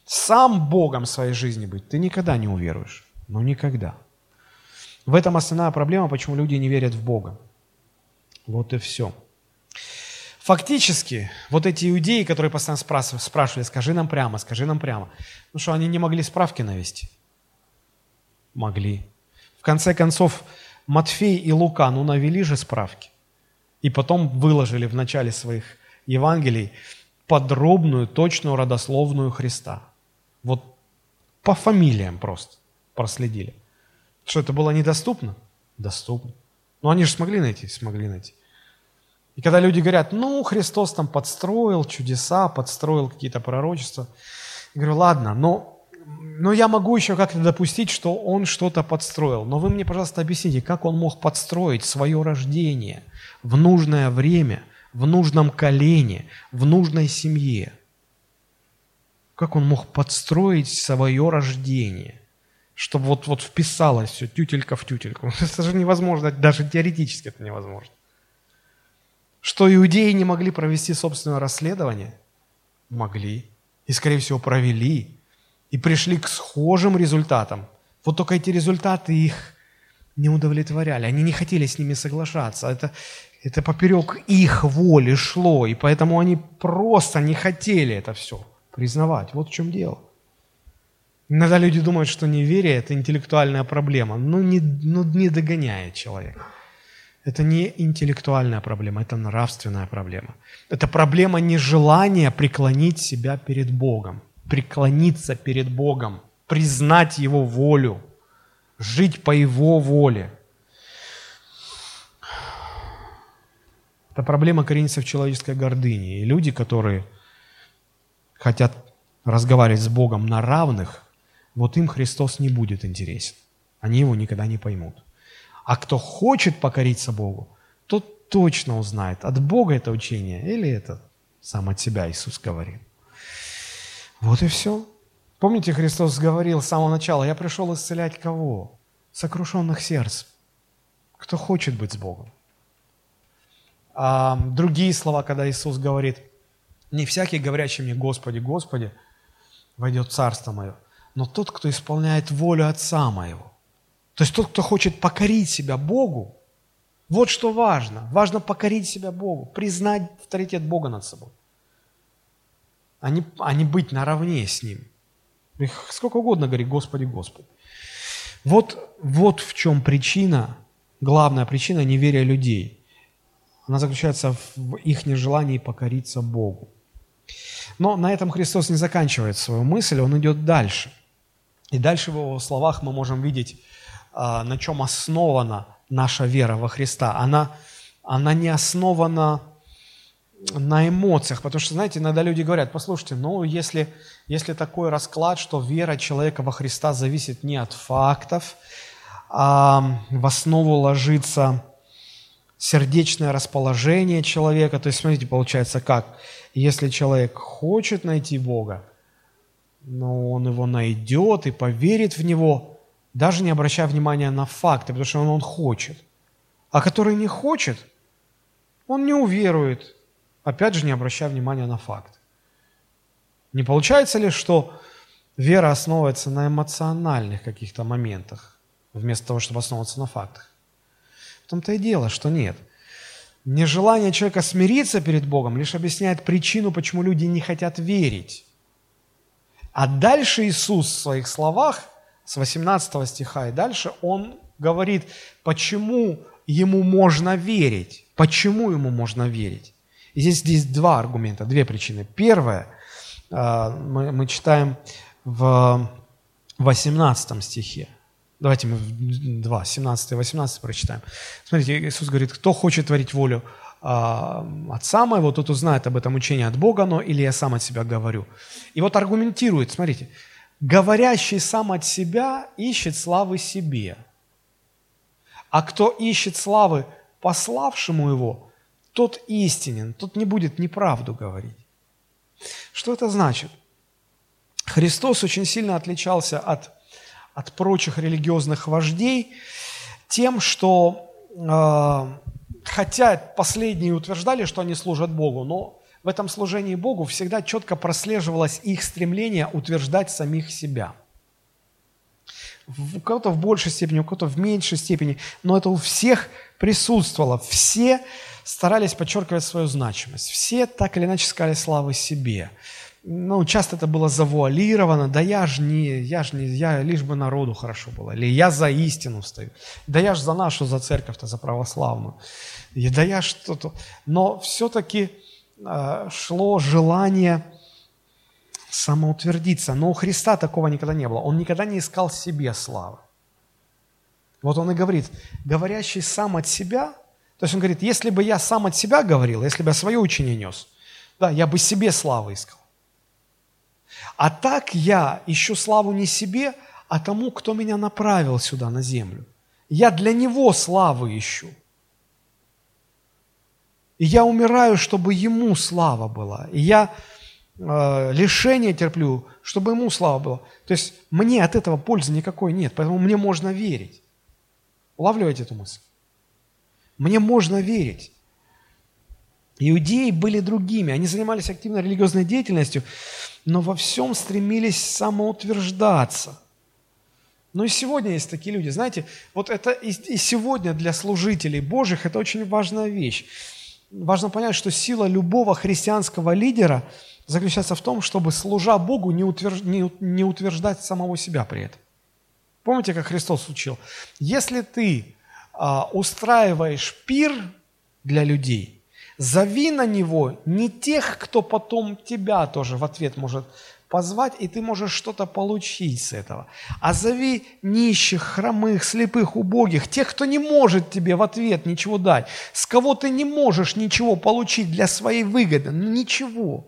сам Богом своей жизни быть, ты никогда не уверуешь. Ну, никогда. В этом основная проблема, почему люди не верят в Бога. Вот и все. Фактически, вот эти иудеи, которые постоянно спрашивали, скажи нам прямо, скажи нам прямо, ну что, они не могли справки навести? Могли. В конце концов, Матфей и Лука, ну, навели же справки. И потом выложили в начале своих Евангелий подробную, точную родословную Христа. Вот по фамилиям просто проследили. Что, это было недоступно? Доступно. Но они же смогли найти? Смогли найти. И когда люди говорят, ну, Христос там подстроил чудеса, подстроил какие-то пророчества, я говорю, ладно, но, но я могу еще как-то допустить, что он что-то подстроил. Но вы мне, пожалуйста, объясните, как он мог подстроить свое рождение в нужное время, в нужном колене, в нужной семье? Как он мог подстроить свое рождение? Чтобы вот, вот вписалось все тютелька в тютельку. Это же невозможно, даже теоретически это невозможно. Что иудеи не могли провести собственное расследование? Могли. И, скорее всего, провели. И пришли к схожим результатам. Вот только эти результаты их не удовлетворяли. Они не хотели с ними соглашаться. Это, это поперек их воли шло. И поэтому они просто не хотели это все признавать. Вот в чем дело. Иногда люди думают, что неверие – это интеллектуальная проблема. Ну не, ну, не догоняет человек. Это не интеллектуальная проблема, это нравственная проблема. Это проблема нежелания преклонить себя перед Богом, преклониться перед Богом, признать Его волю, жить по Его воле. Это проблема коренится в человеческой гордыне. И люди, которые хотят разговаривать с Богом на равных – вот им Христос не будет интересен. Они его никогда не поймут. А кто хочет покориться Богу, тот точно узнает, от Бога это учение или это сам от себя Иисус говорил. Вот и все. Помните, Христос говорил с самого начала, я пришел исцелять кого? Сокрушенных сердц. Кто хочет быть с Богом. А другие слова, когда Иисус говорит, не всякий, говорящий мне, Господи, Господи, войдет в Царство Мое, но тот, кто исполняет волю Отца моего. То есть тот, кто хочет покорить себя Богу, вот что важно. Важно покорить себя Богу, признать авторитет Бога над собой, а не, а не быть наравне с Ним. Их сколько угодно говори, Господи, Господи. Вот, вот в чем причина, главная причина неверия людей. Она заключается в их нежелании покориться Богу. Но на этом Христос не заканчивает свою мысль, он идет дальше. И дальше в его словах мы можем видеть, а, на чем основана наша вера во Христа. Она, она не основана на эмоциях, потому что, знаете, иногда люди говорят, послушайте, ну, если, если такой расклад, что вера человека во Христа зависит не от фактов, а в основу ложится сердечное расположение человека, то есть, смотрите, получается как, если человек хочет найти Бога, но он его найдет и поверит в него, даже не обращая внимания на факты, потому что он, он хочет. А который не хочет, он не уверует, опять же не обращая внимания на факт. Не получается ли, что вера основывается на эмоциональных каких-то моментах, вместо того, чтобы основываться на фактах? В том-то и дело, что нет. Нежелание человека смириться перед Богом лишь объясняет причину, почему люди не хотят верить. А дальше Иисус в своих словах, с 18 стиха и дальше, Он говорит, почему ему можно верить. Почему ему можно верить? И здесь, здесь два аргумента, две причины. Первое, а, мы, мы читаем в 18 стихе. Давайте мы 2, 17 и 18 прочитаем. Смотрите, Иисус говорит, кто хочет творить волю Отца моего, тот узнает об этом учении от Бога, но или я сам от себя говорю. И вот аргументирует, смотрите, говорящий сам от себя ищет славы себе, а кто ищет славы пославшему его, тот истинен, тот не будет неправду говорить. Что это значит? Христос очень сильно отличался от, от прочих религиозных вождей тем, что э, хотя последние утверждали, что они служат Богу, но в этом служении Богу всегда четко прослеживалось их стремление утверждать самих себя. У кого-то в большей степени, у кого-то в меньшей степени, но это у всех присутствовало. Все старались подчеркивать свою значимость. Все так или иначе сказали славы себе. Ну, часто это было завуалировано, да я ж не, я ж не, я лишь бы народу хорошо было, или я за истину стою, да я ж за нашу, за церковь-то, за православную и да я что-то... Но все-таки э, шло желание самоутвердиться. Но у Христа такого никогда не было. Он никогда не искал себе славы. Вот он и говорит, говорящий сам от себя, то есть он говорит, если бы я сам от себя говорил, если бы я свое учение нес, да, я бы себе славы искал. А так я ищу славу не себе, а тому, кто меня направил сюда на землю. Я для него славы ищу. И я умираю, чтобы Ему слава была. И я э, лишение терплю, чтобы Ему слава была. То есть мне от этого пользы никакой нет, поэтому мне можно верить. Улавливаете эту мысль? Мне можно верить. Иудеи были другими, они занимались активной религиозной деятельностью, но во всем стремились самоутверждаться. Но и сегодня есть такие люди. Знаете, вот это и, сегодня для служителей Божьих это очень важная вещь важно понять, что сила любого христианского лидера заключается в том, чтобы, служа Богу, не, утвержд... не утверждать самого себя при этом. Помните, как Христос учил? Если ты а, устраиваешь пир для людей, зови на него не тех, кто потом тебя тоже в ответ может позвать, и ты можешь что-то получить с этого. А зови нищих, хромых, слепых, убогих, тех, кто не может тебе в ответ ничего дать, с кого ты не можешь ничего получить для своей выгоды, ну ничего.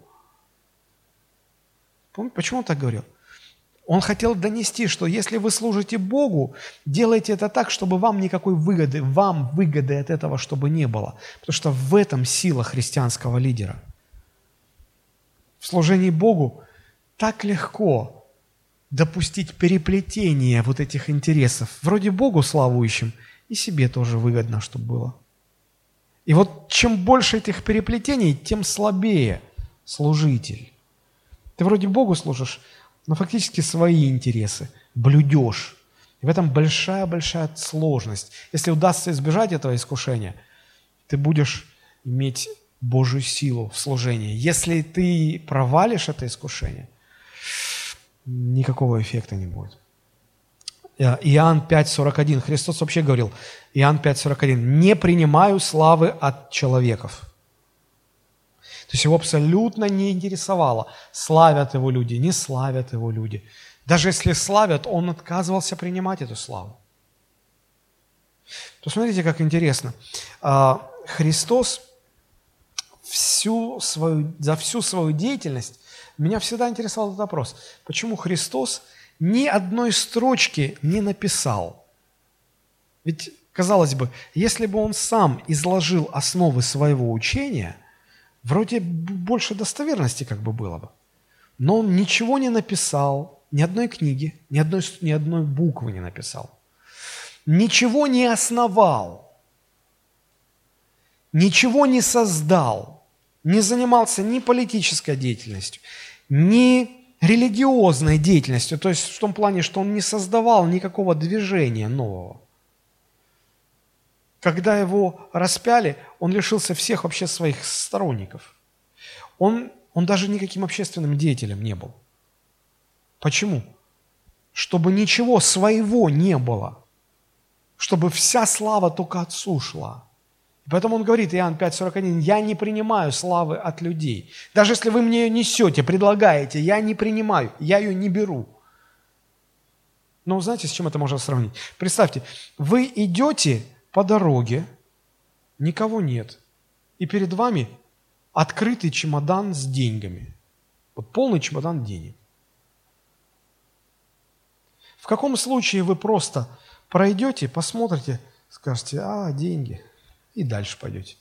Помните, почему он так говорил? Он хотел донести, что если вы служите Богу, делайте это так, чтобы вам никакой выгоды, вам выгоды от этого, чтобы не было. Потому что в этом сила христианского лидера. В служении Богу так легко допустить переплетение вот этих интересов. Вроде Богу славу ищем, и себе тоже выгодно, чтобы было. И вот чем больше этих переплетений, тем слабее служитель. Ты вроде Богу служишь, но фактически свои интересы блюдешь. И в этом большая-большая сложность. Если удастся избежать этого искушения, ты будешь иметь Божью силу в служении. Если ты провалишь это искушение – никакого эффекта не будет. Э, Иоанн 5.41. Христос вообще говорил, Иоанн 5.41, «Не принимаю славы от человеков». То есть его абсолютно не интересовало, славят его люди, не славят его люди. Даже если славят, он отказывался принимать эту славу. То смотрите, как интересно. А, Христос всю свою, за всю свою деятельность меня всегда интересовал этот вопрос. Почему Христос ни одной строчки не написал? Ведь, казалось бы, если бы он сам изложил основы своего учения, вроде больше достоверности как бы было бы. Но он ничего не написал, ни одной книги, ни одной, ни одной буквы не написал. Ничего не основал, ничего не создал, не занимался ни политической деятельностью, ни религиозной деятельностью, то есть в том плане, что он не создавал никакого движения нового. Когда его распяли, он лишился всех вообще своих сторонников. Он, он даже никаким общественным деятелем не был. Почему? Чтобы ничего своего не было. чтобы вся слава только Отцу шла. Поэтому он говорит, Иоанн 5,41, «Я не принимаю славы от людей. Даже если вы мне ее несете, предлагаете, я не принимаю, я ее не беру». Но знаете, с чем это можно сравнить? Представьте, вы идете по дороге, никого нет, и перед вами открытый чемодан с деньгами. Вот полный чемодан денег. В каком случае вы просто пройдете, посмотрите, скажете, а, деньги, и дальше пойдете.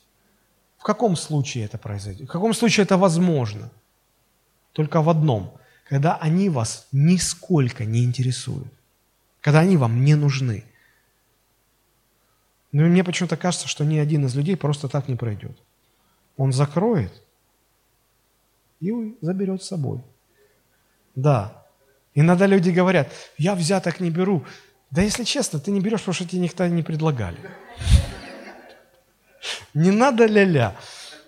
В каком случае это произойдет? В каком случае это возможно? Только в одном, когда они вас нисколько не интересуют, когда они вам не нужны. Но мне почему-то кажется, что ни один из людей просто так не пройдет. Он закроет и заберет с собой. Да. Иногда люди говорят, я взяток не беру. Да если честно, ты не берешь, потому что тебе никто не предлагали. Не надо ля-ля.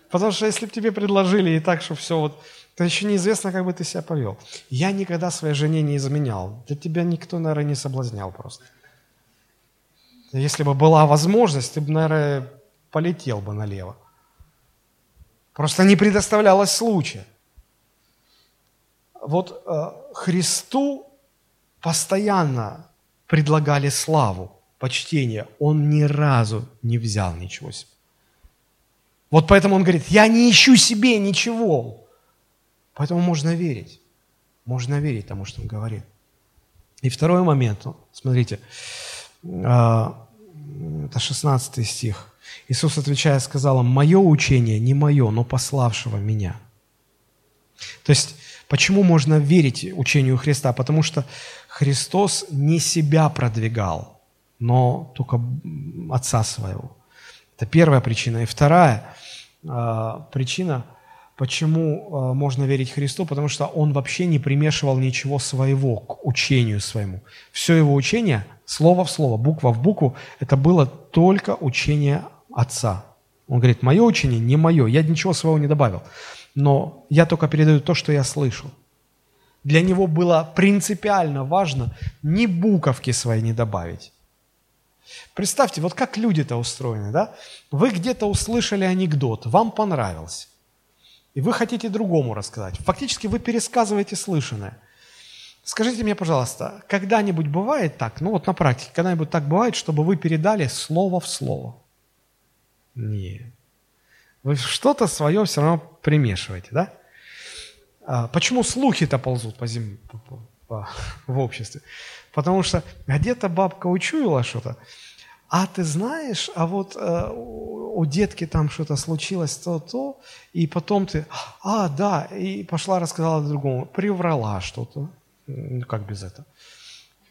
Потому что если бы тебе предложили и так, что все вот, то еще неизвестно, как бы ты себя повел. Я никогда своей жене не изменял. Для тебя никто, наверное, не соблазнял просто. Если бы была возможность, ты бы, наверное, полетел бы налево. Просто не предоставлялось случая. Вот э, Христу постоянно предлагали славу, почтение. Он ни разу не взял ничего себе. Вот поэтому он говорит, я не ищу себе ничего. Поэтому можно верить. Можно верить тому, что он говорит. И второй момент, ну, смотрите, это 16 стих. Иисус, отвечая, сказал им, «Мое учение не мое, но пославшего меня». То есть, почему можно верить учению Христа? Потому что Христос не себя продвигал, но только Отца Своего. Это первая причина. И вторая э, причина, почему э, можно верить Христу, потому что Он вообще не примешивал ничего своего к учению своему. Все Его учение, слово в слово, буква в букву, это было только учение Отца. Он говорит, мое учение не мое, я ничего своего не добавил, но я только передаю то, что я слышал. Для него было принципиально важно ни буковки свои не добавить, Представьте, вот как люди-то устроены, да? Вы где-то услышали анекдот, вам понравился, и вы хотите другому рассказать. Фактически вы пересказываете слышанное. Скажите мне, пожалуйста, когда-нибудь бывает так, ну вот на практике, когда-нибудь так бывает, чтобы вы передали слово в слово? Нет. Вы что-то свое все равно примешиваете, да? А почему слухи-то ползут по земле, по, по, по, в обществе? Потому что где-то бабка учуяла что-то, а ты знаешь, а вот э, у детки там что-то случилось, то-то, и потом ты, а, да, и пошла рассказала другому, приврала что-то, ну как без этого.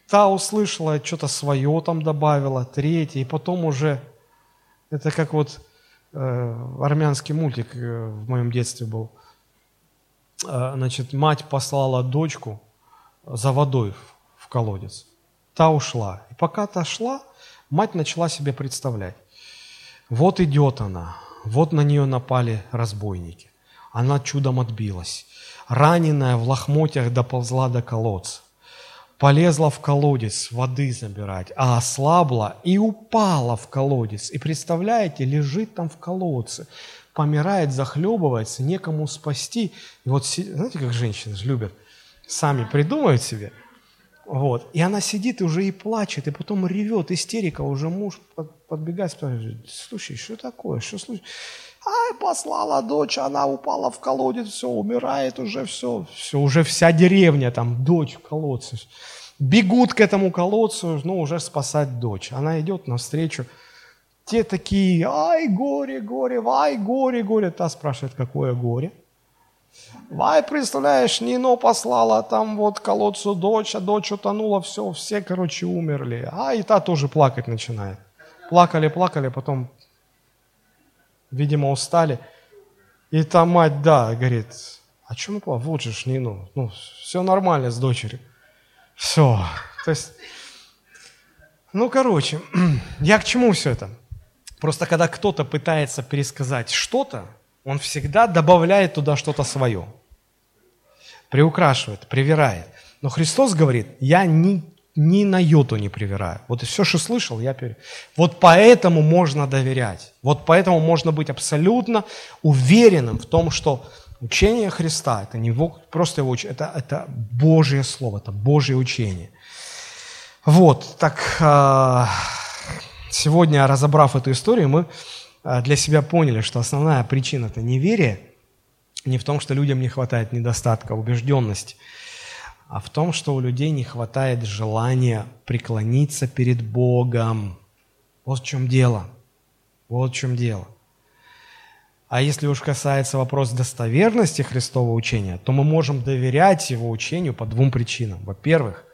Та услышала, что-то свое там добавила, третья, и потом уже, это как вот э, армянский мультик э, в моем детстве был, э, значит, мать послала дочку за водой колодец. Та ушла. И пока та шла, мать начала себе представлять. Вот идет она, вот на нее напали разбойники. Она чудом отбилась. Раненая в лохмотьях доползла до колодца. Полезла в колодец воды забирать, а ослабла и упала в колодец. И представляете, лежит там в колодце, помирает, захлебывается, некому спасти. И вот, знаете, как женщины же любят, сами придумают себе – вот. И она сидит и уже и плачет, и потом ревет, истерика, уже муж подбегает, спрашивает, слушай, что такое, что случилось? Ай, послала дочь, она упала в колодец, все, умирает уже, все, все, уже вся деревня там, дочь в колодце. Бегут к этому колодцу, ну, уже спасать дочь. Она идет навстречу, те такие, ай, горе, горе, ай, горе, горе. Та спрашивает, какое горе? Вай, представляешь, Нино послала там вот колодцу дочь, а дочь утонула, все, все, короче, умерли. А и та тоже плакать начинает. Плакали, плакали, потом, видимо, устали. И та мать, да, говорит, а мы плакали? Вот же ж Нино, ну, все нормально с дочерью. Все. То есть, ну, короче, я к чему все это? Просто когда кто-то пытается пересказать что-то, он всегда добавляет туда что-то свое. Приукрашивает, привирает. Но Христос говорит, я ни, ни на йоту не привираю. Вот и все, что слышал, я пере... Вот поэтому можно доверять. Вот поэтому можно быть абсолютно уверенным в том, что учение Христа, это не просто его учение, это, это Божье Слово, это Божье учение. Вот, так а, сегодня, разобрав эту историю, мы а, для себя поняли, что основная причина – это неверие, не в том, что людям не хватает недостатка убежденности, а в том, что у людей не хватает желания преклониться перед Богом. Вот в чем дело. Вот в чем дело. А если уж касается вопроса достоверности Христового учения, то мы можем доверять его учению по двум причинам. Во-первых,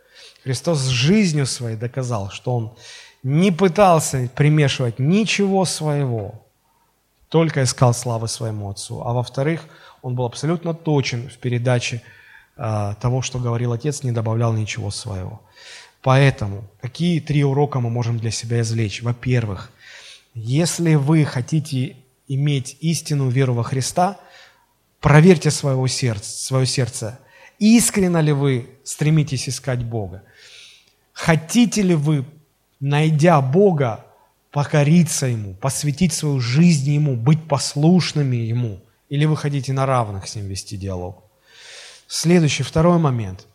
Христос жизнью своей доказал, что Он не пытался примешивать ничего своего, только искал славы своему Отцу. А во-вторых, Он был абсолютно точен в передаче того, что говорил Отец, не добавлял ничего своего. Поэтому какие три урока мы можем для себя извлечь? Во-первых, если вы хотите иметь истинную веру во Христа, проверьте своего сердца, свое сердце. Искренне ли вы стремитесь искать Бога? Хотите ли вы, найдя Бога, покориться Ему, посвятить свою жизнь Ему, быть послушными Ему? Или вы хотите на равных с Ним вести диалог? Следующий, второй момент.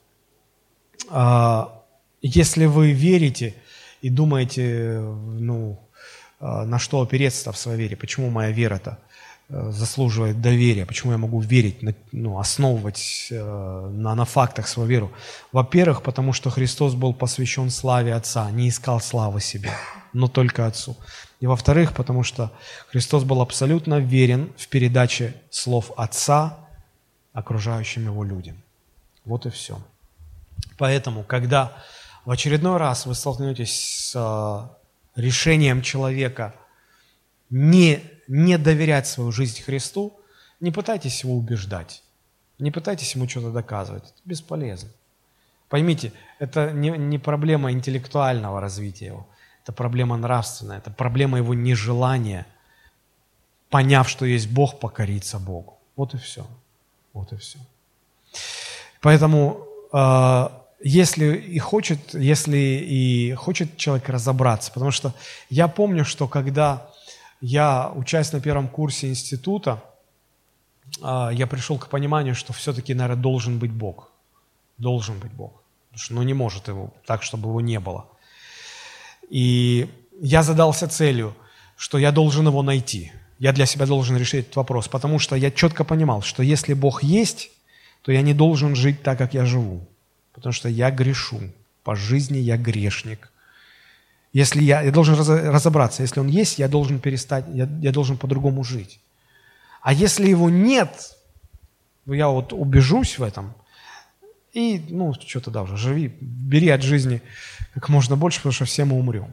А, если вы верите и думаете, ну, а, на что опереться в своей вере, почему моя вера-то э, заслуживает доверия, почему я могу верить, ну, основывать э, на, на фактах свою веру. Во-первых, потому что Христос был посвящен славе Отца, не искал славы себе, но только Отцу. И во-вторых, потому что Христос был абсолютно верен в передаче слов Отца окружающим его людям. Вот и все. Поэтому, когда в очередной раз вы столкнетесь с э, решением человека не, не доверять свою жизнь Христу, не пытайтесь его убеждать, не пытайтесь ему что-то доказывать. Это бесполезно. Поймите, это не, не проблема интеллектуального развития его, это проблема нравственная, это проблема его нежелания, поняв, что есть Бог, покориться Богу. Вот и все. Вот и все. Поэтому, э, если и хочет, если и хочет человек разобраться, потому что я помню, что когда я, учась на первом курсе института, э, я пришел к пониманию, что все-таки, наверное, должен быть Бог. Должен быть Бог. Потому что ну, не может его так, чтобы его не было. И я задался целью, что я должен его найти – я для себя должен решить этот вопрос, потому что я четко понимал, что если Бог есть, то я не должен жить так, как я живу, потому что я грешу, по жизни я грешник. Если я, я должен разобраться, если Он есть, я должен перестать, я, я должен по-другому жить. А если Его нет, я вот убежусь в этом, и, ну, что тогда уже, живи, бери от жизни как можно больше, потому что все мы умрем.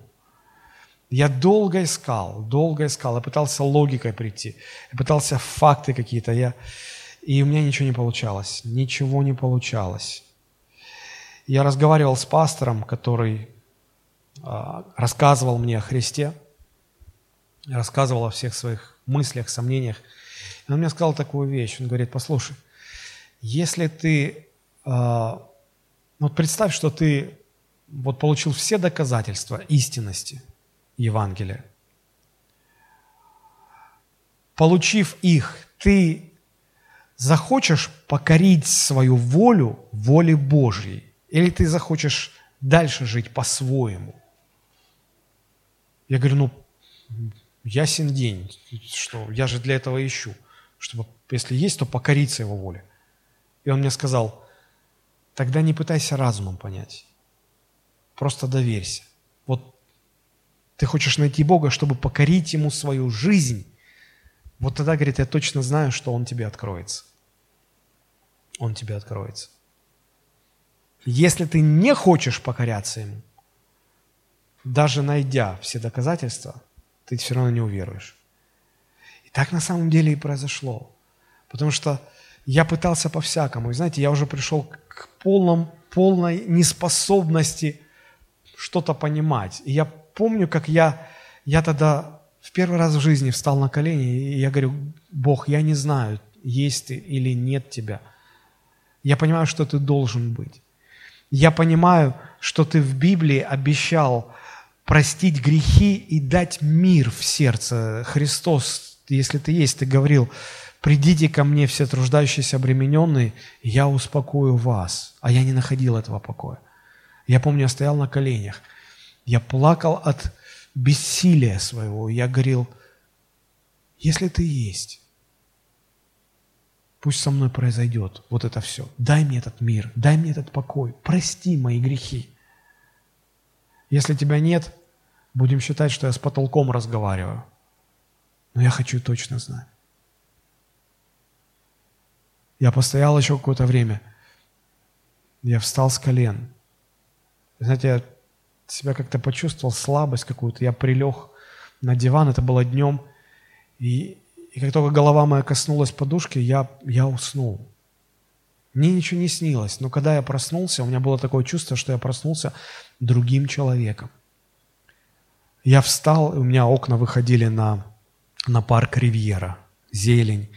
Я долго искал, долго искал, я пытался логикой прийти, я пытался факты какие-то, я... и у меня ничего не получалось, ничего не получалось. Я разговаривал с пастором, который э, рассказывал мне о Христе, рассказывал о всех своих мыслях, сомнениях. И он мне сказал такую вещь, он говорит, послушай, если ты, э, вот представь, что ты вот получил все доказательства истинности – Евангелия. Получив их, ты захочешь покорить свою волю воле Божьей, или ты захочешь дальше жить по-своему? Я говорю, ну, ясен день, что я же для этого ищу, чтобы, если есть, то покориться его воле. И он мне сказал, тогда не пытайся разумом понять, просто доверься. Вот ты хочешь найти Бога, чтобы покорить Ему свою жизнь, вот тогда, говорит, я точно знаю, что Он тебе откроется. Он тебе откроется. Если ты не хочешь покоряться Ему, даже найдя все доказательства, ты все равно не уверуешь. И так на самом деле и произошло. Потому что я пытался по-всякому. И знаете, я уже пришел к полном, полной неспособности что-то понимать. И я помню, как я, я тогда в первый раз в жизни встал на колени, и я говорю, Бог, я не знаю, есть ты или нет тебя. Я понимаю, что ты должен быть. Я понимаю, что ты в Библии обещал простить грехи и дать мир в сердце. Христос, если ты есть, ты говорил, придите ко мне все труждающиеся обремененные, я успокою вас. А я не находил этого покоя. Я помню, я стоял на коленях. Я плакал от бессилия своего. Я говорил, если ты есть, пусть со мной произойдет вот это все. Дай мне этот мир, дай мне этот покой, прости мои грехи. Если тебя нет, будем считать, что я с потолком разговариваю. Но я хочу точно знать. Я постоял еще какое-то время. Я встал с колен. Знаете, я себя как-то почувствовал слабость какую-то. Я прилег на диван, это было днем. И, и как только голова моя коснулась подушки, я, я уснул. Мне ничего не снилось, но когда я проснулся, у меня было такое чувство, что я проснулся другим человеком. Я встал, и у меня окна выходили на, на парк Ривьера, зелень.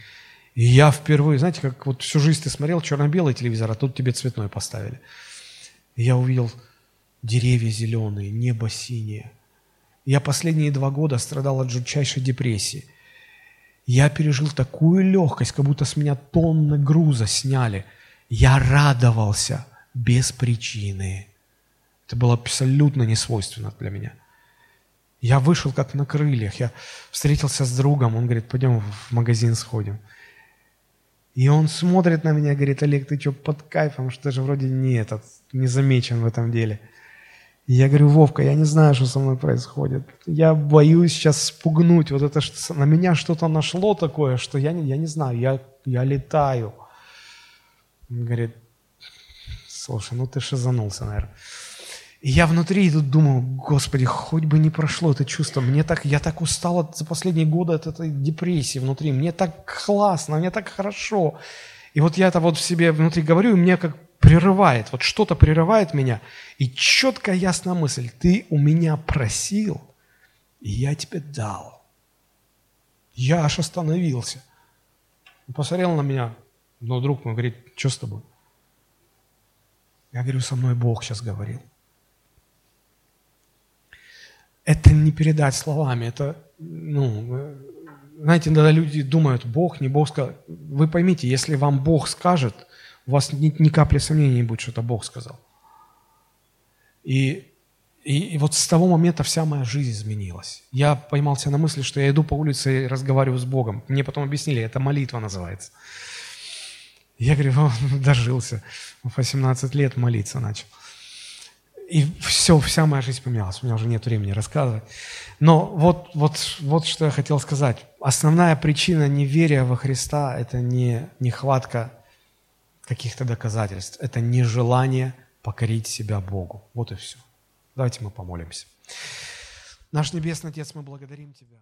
И я впервые, знаете, как вот всю жизнь ты смотрел черно-белый телевизор, а тут тебе цветной поставили. И я увидел деревья зеленые, небо синее. Я последние два года страдал от жутчайшей депрессии. Я пережил такую легкость, как будто с меня тонны груза сняли. Я радовался без причины. Это было абсолютно несвойственно для меня. Я вышел как на крыльях. Я встретился с другом. Он говорит, пойдем в магазин сходим. И он смотрит на меня, говорит, Олег, ты что, под кайфом, что же вроде не этот, не замечен в этом деле. Я говорю, Вовка, я не знаю, что со мной происходит. Я боюсь сейчас спугнуть. Вот это на меня что-то нашло такое, что я не, я не знаю, я, я летаю. Он говорит, слушай, ну ты шизанулся, наверное. И я внутри тут думаю, Господи, хоть бы не прошло это чувство. Мне так, я так устал от, за последние годы от этой депрессии внутри. Мне так классно, мне так хорошо. И вот я это вот в себе внутри говорю, и мне как прерывает, вот что-то прерывает меня, и четкая ясная мысль, ты у меня просил, и я тебе дал. Я аж остановился. Он посмотрел на меня, но друг мой говорит, что с тобой? Я говорю, со мной Бог сейчас говорил. Это не передать словами, это, ну, знаете, иногда люди думают, Бог, не Бог сказал. Вы поймите, если вам Бог скажет – у вас ни, ни капли сомнений не будет, что это Бог сказал. И, и, и вот с того момента вся моя жизнь изменилась. Я поймался на мысли, что я иду по улице и разговариваю с Богом. Мне потом объяснили, это молитва называется. Я говорю, дожился. В 18 лет молиться начал. И все, вся моя жизнь поменялась. У меня уже нет времени рассказывать. Но вот, вот, вот что я хотел сказать. Основная причина неверия во Христа – это не нехватка каких-то доказательств. Это нежелание покорить себя Богу. Вот и все. Давайте мы помолимся. Наш Небесный Отец, мы благодарим Тебя.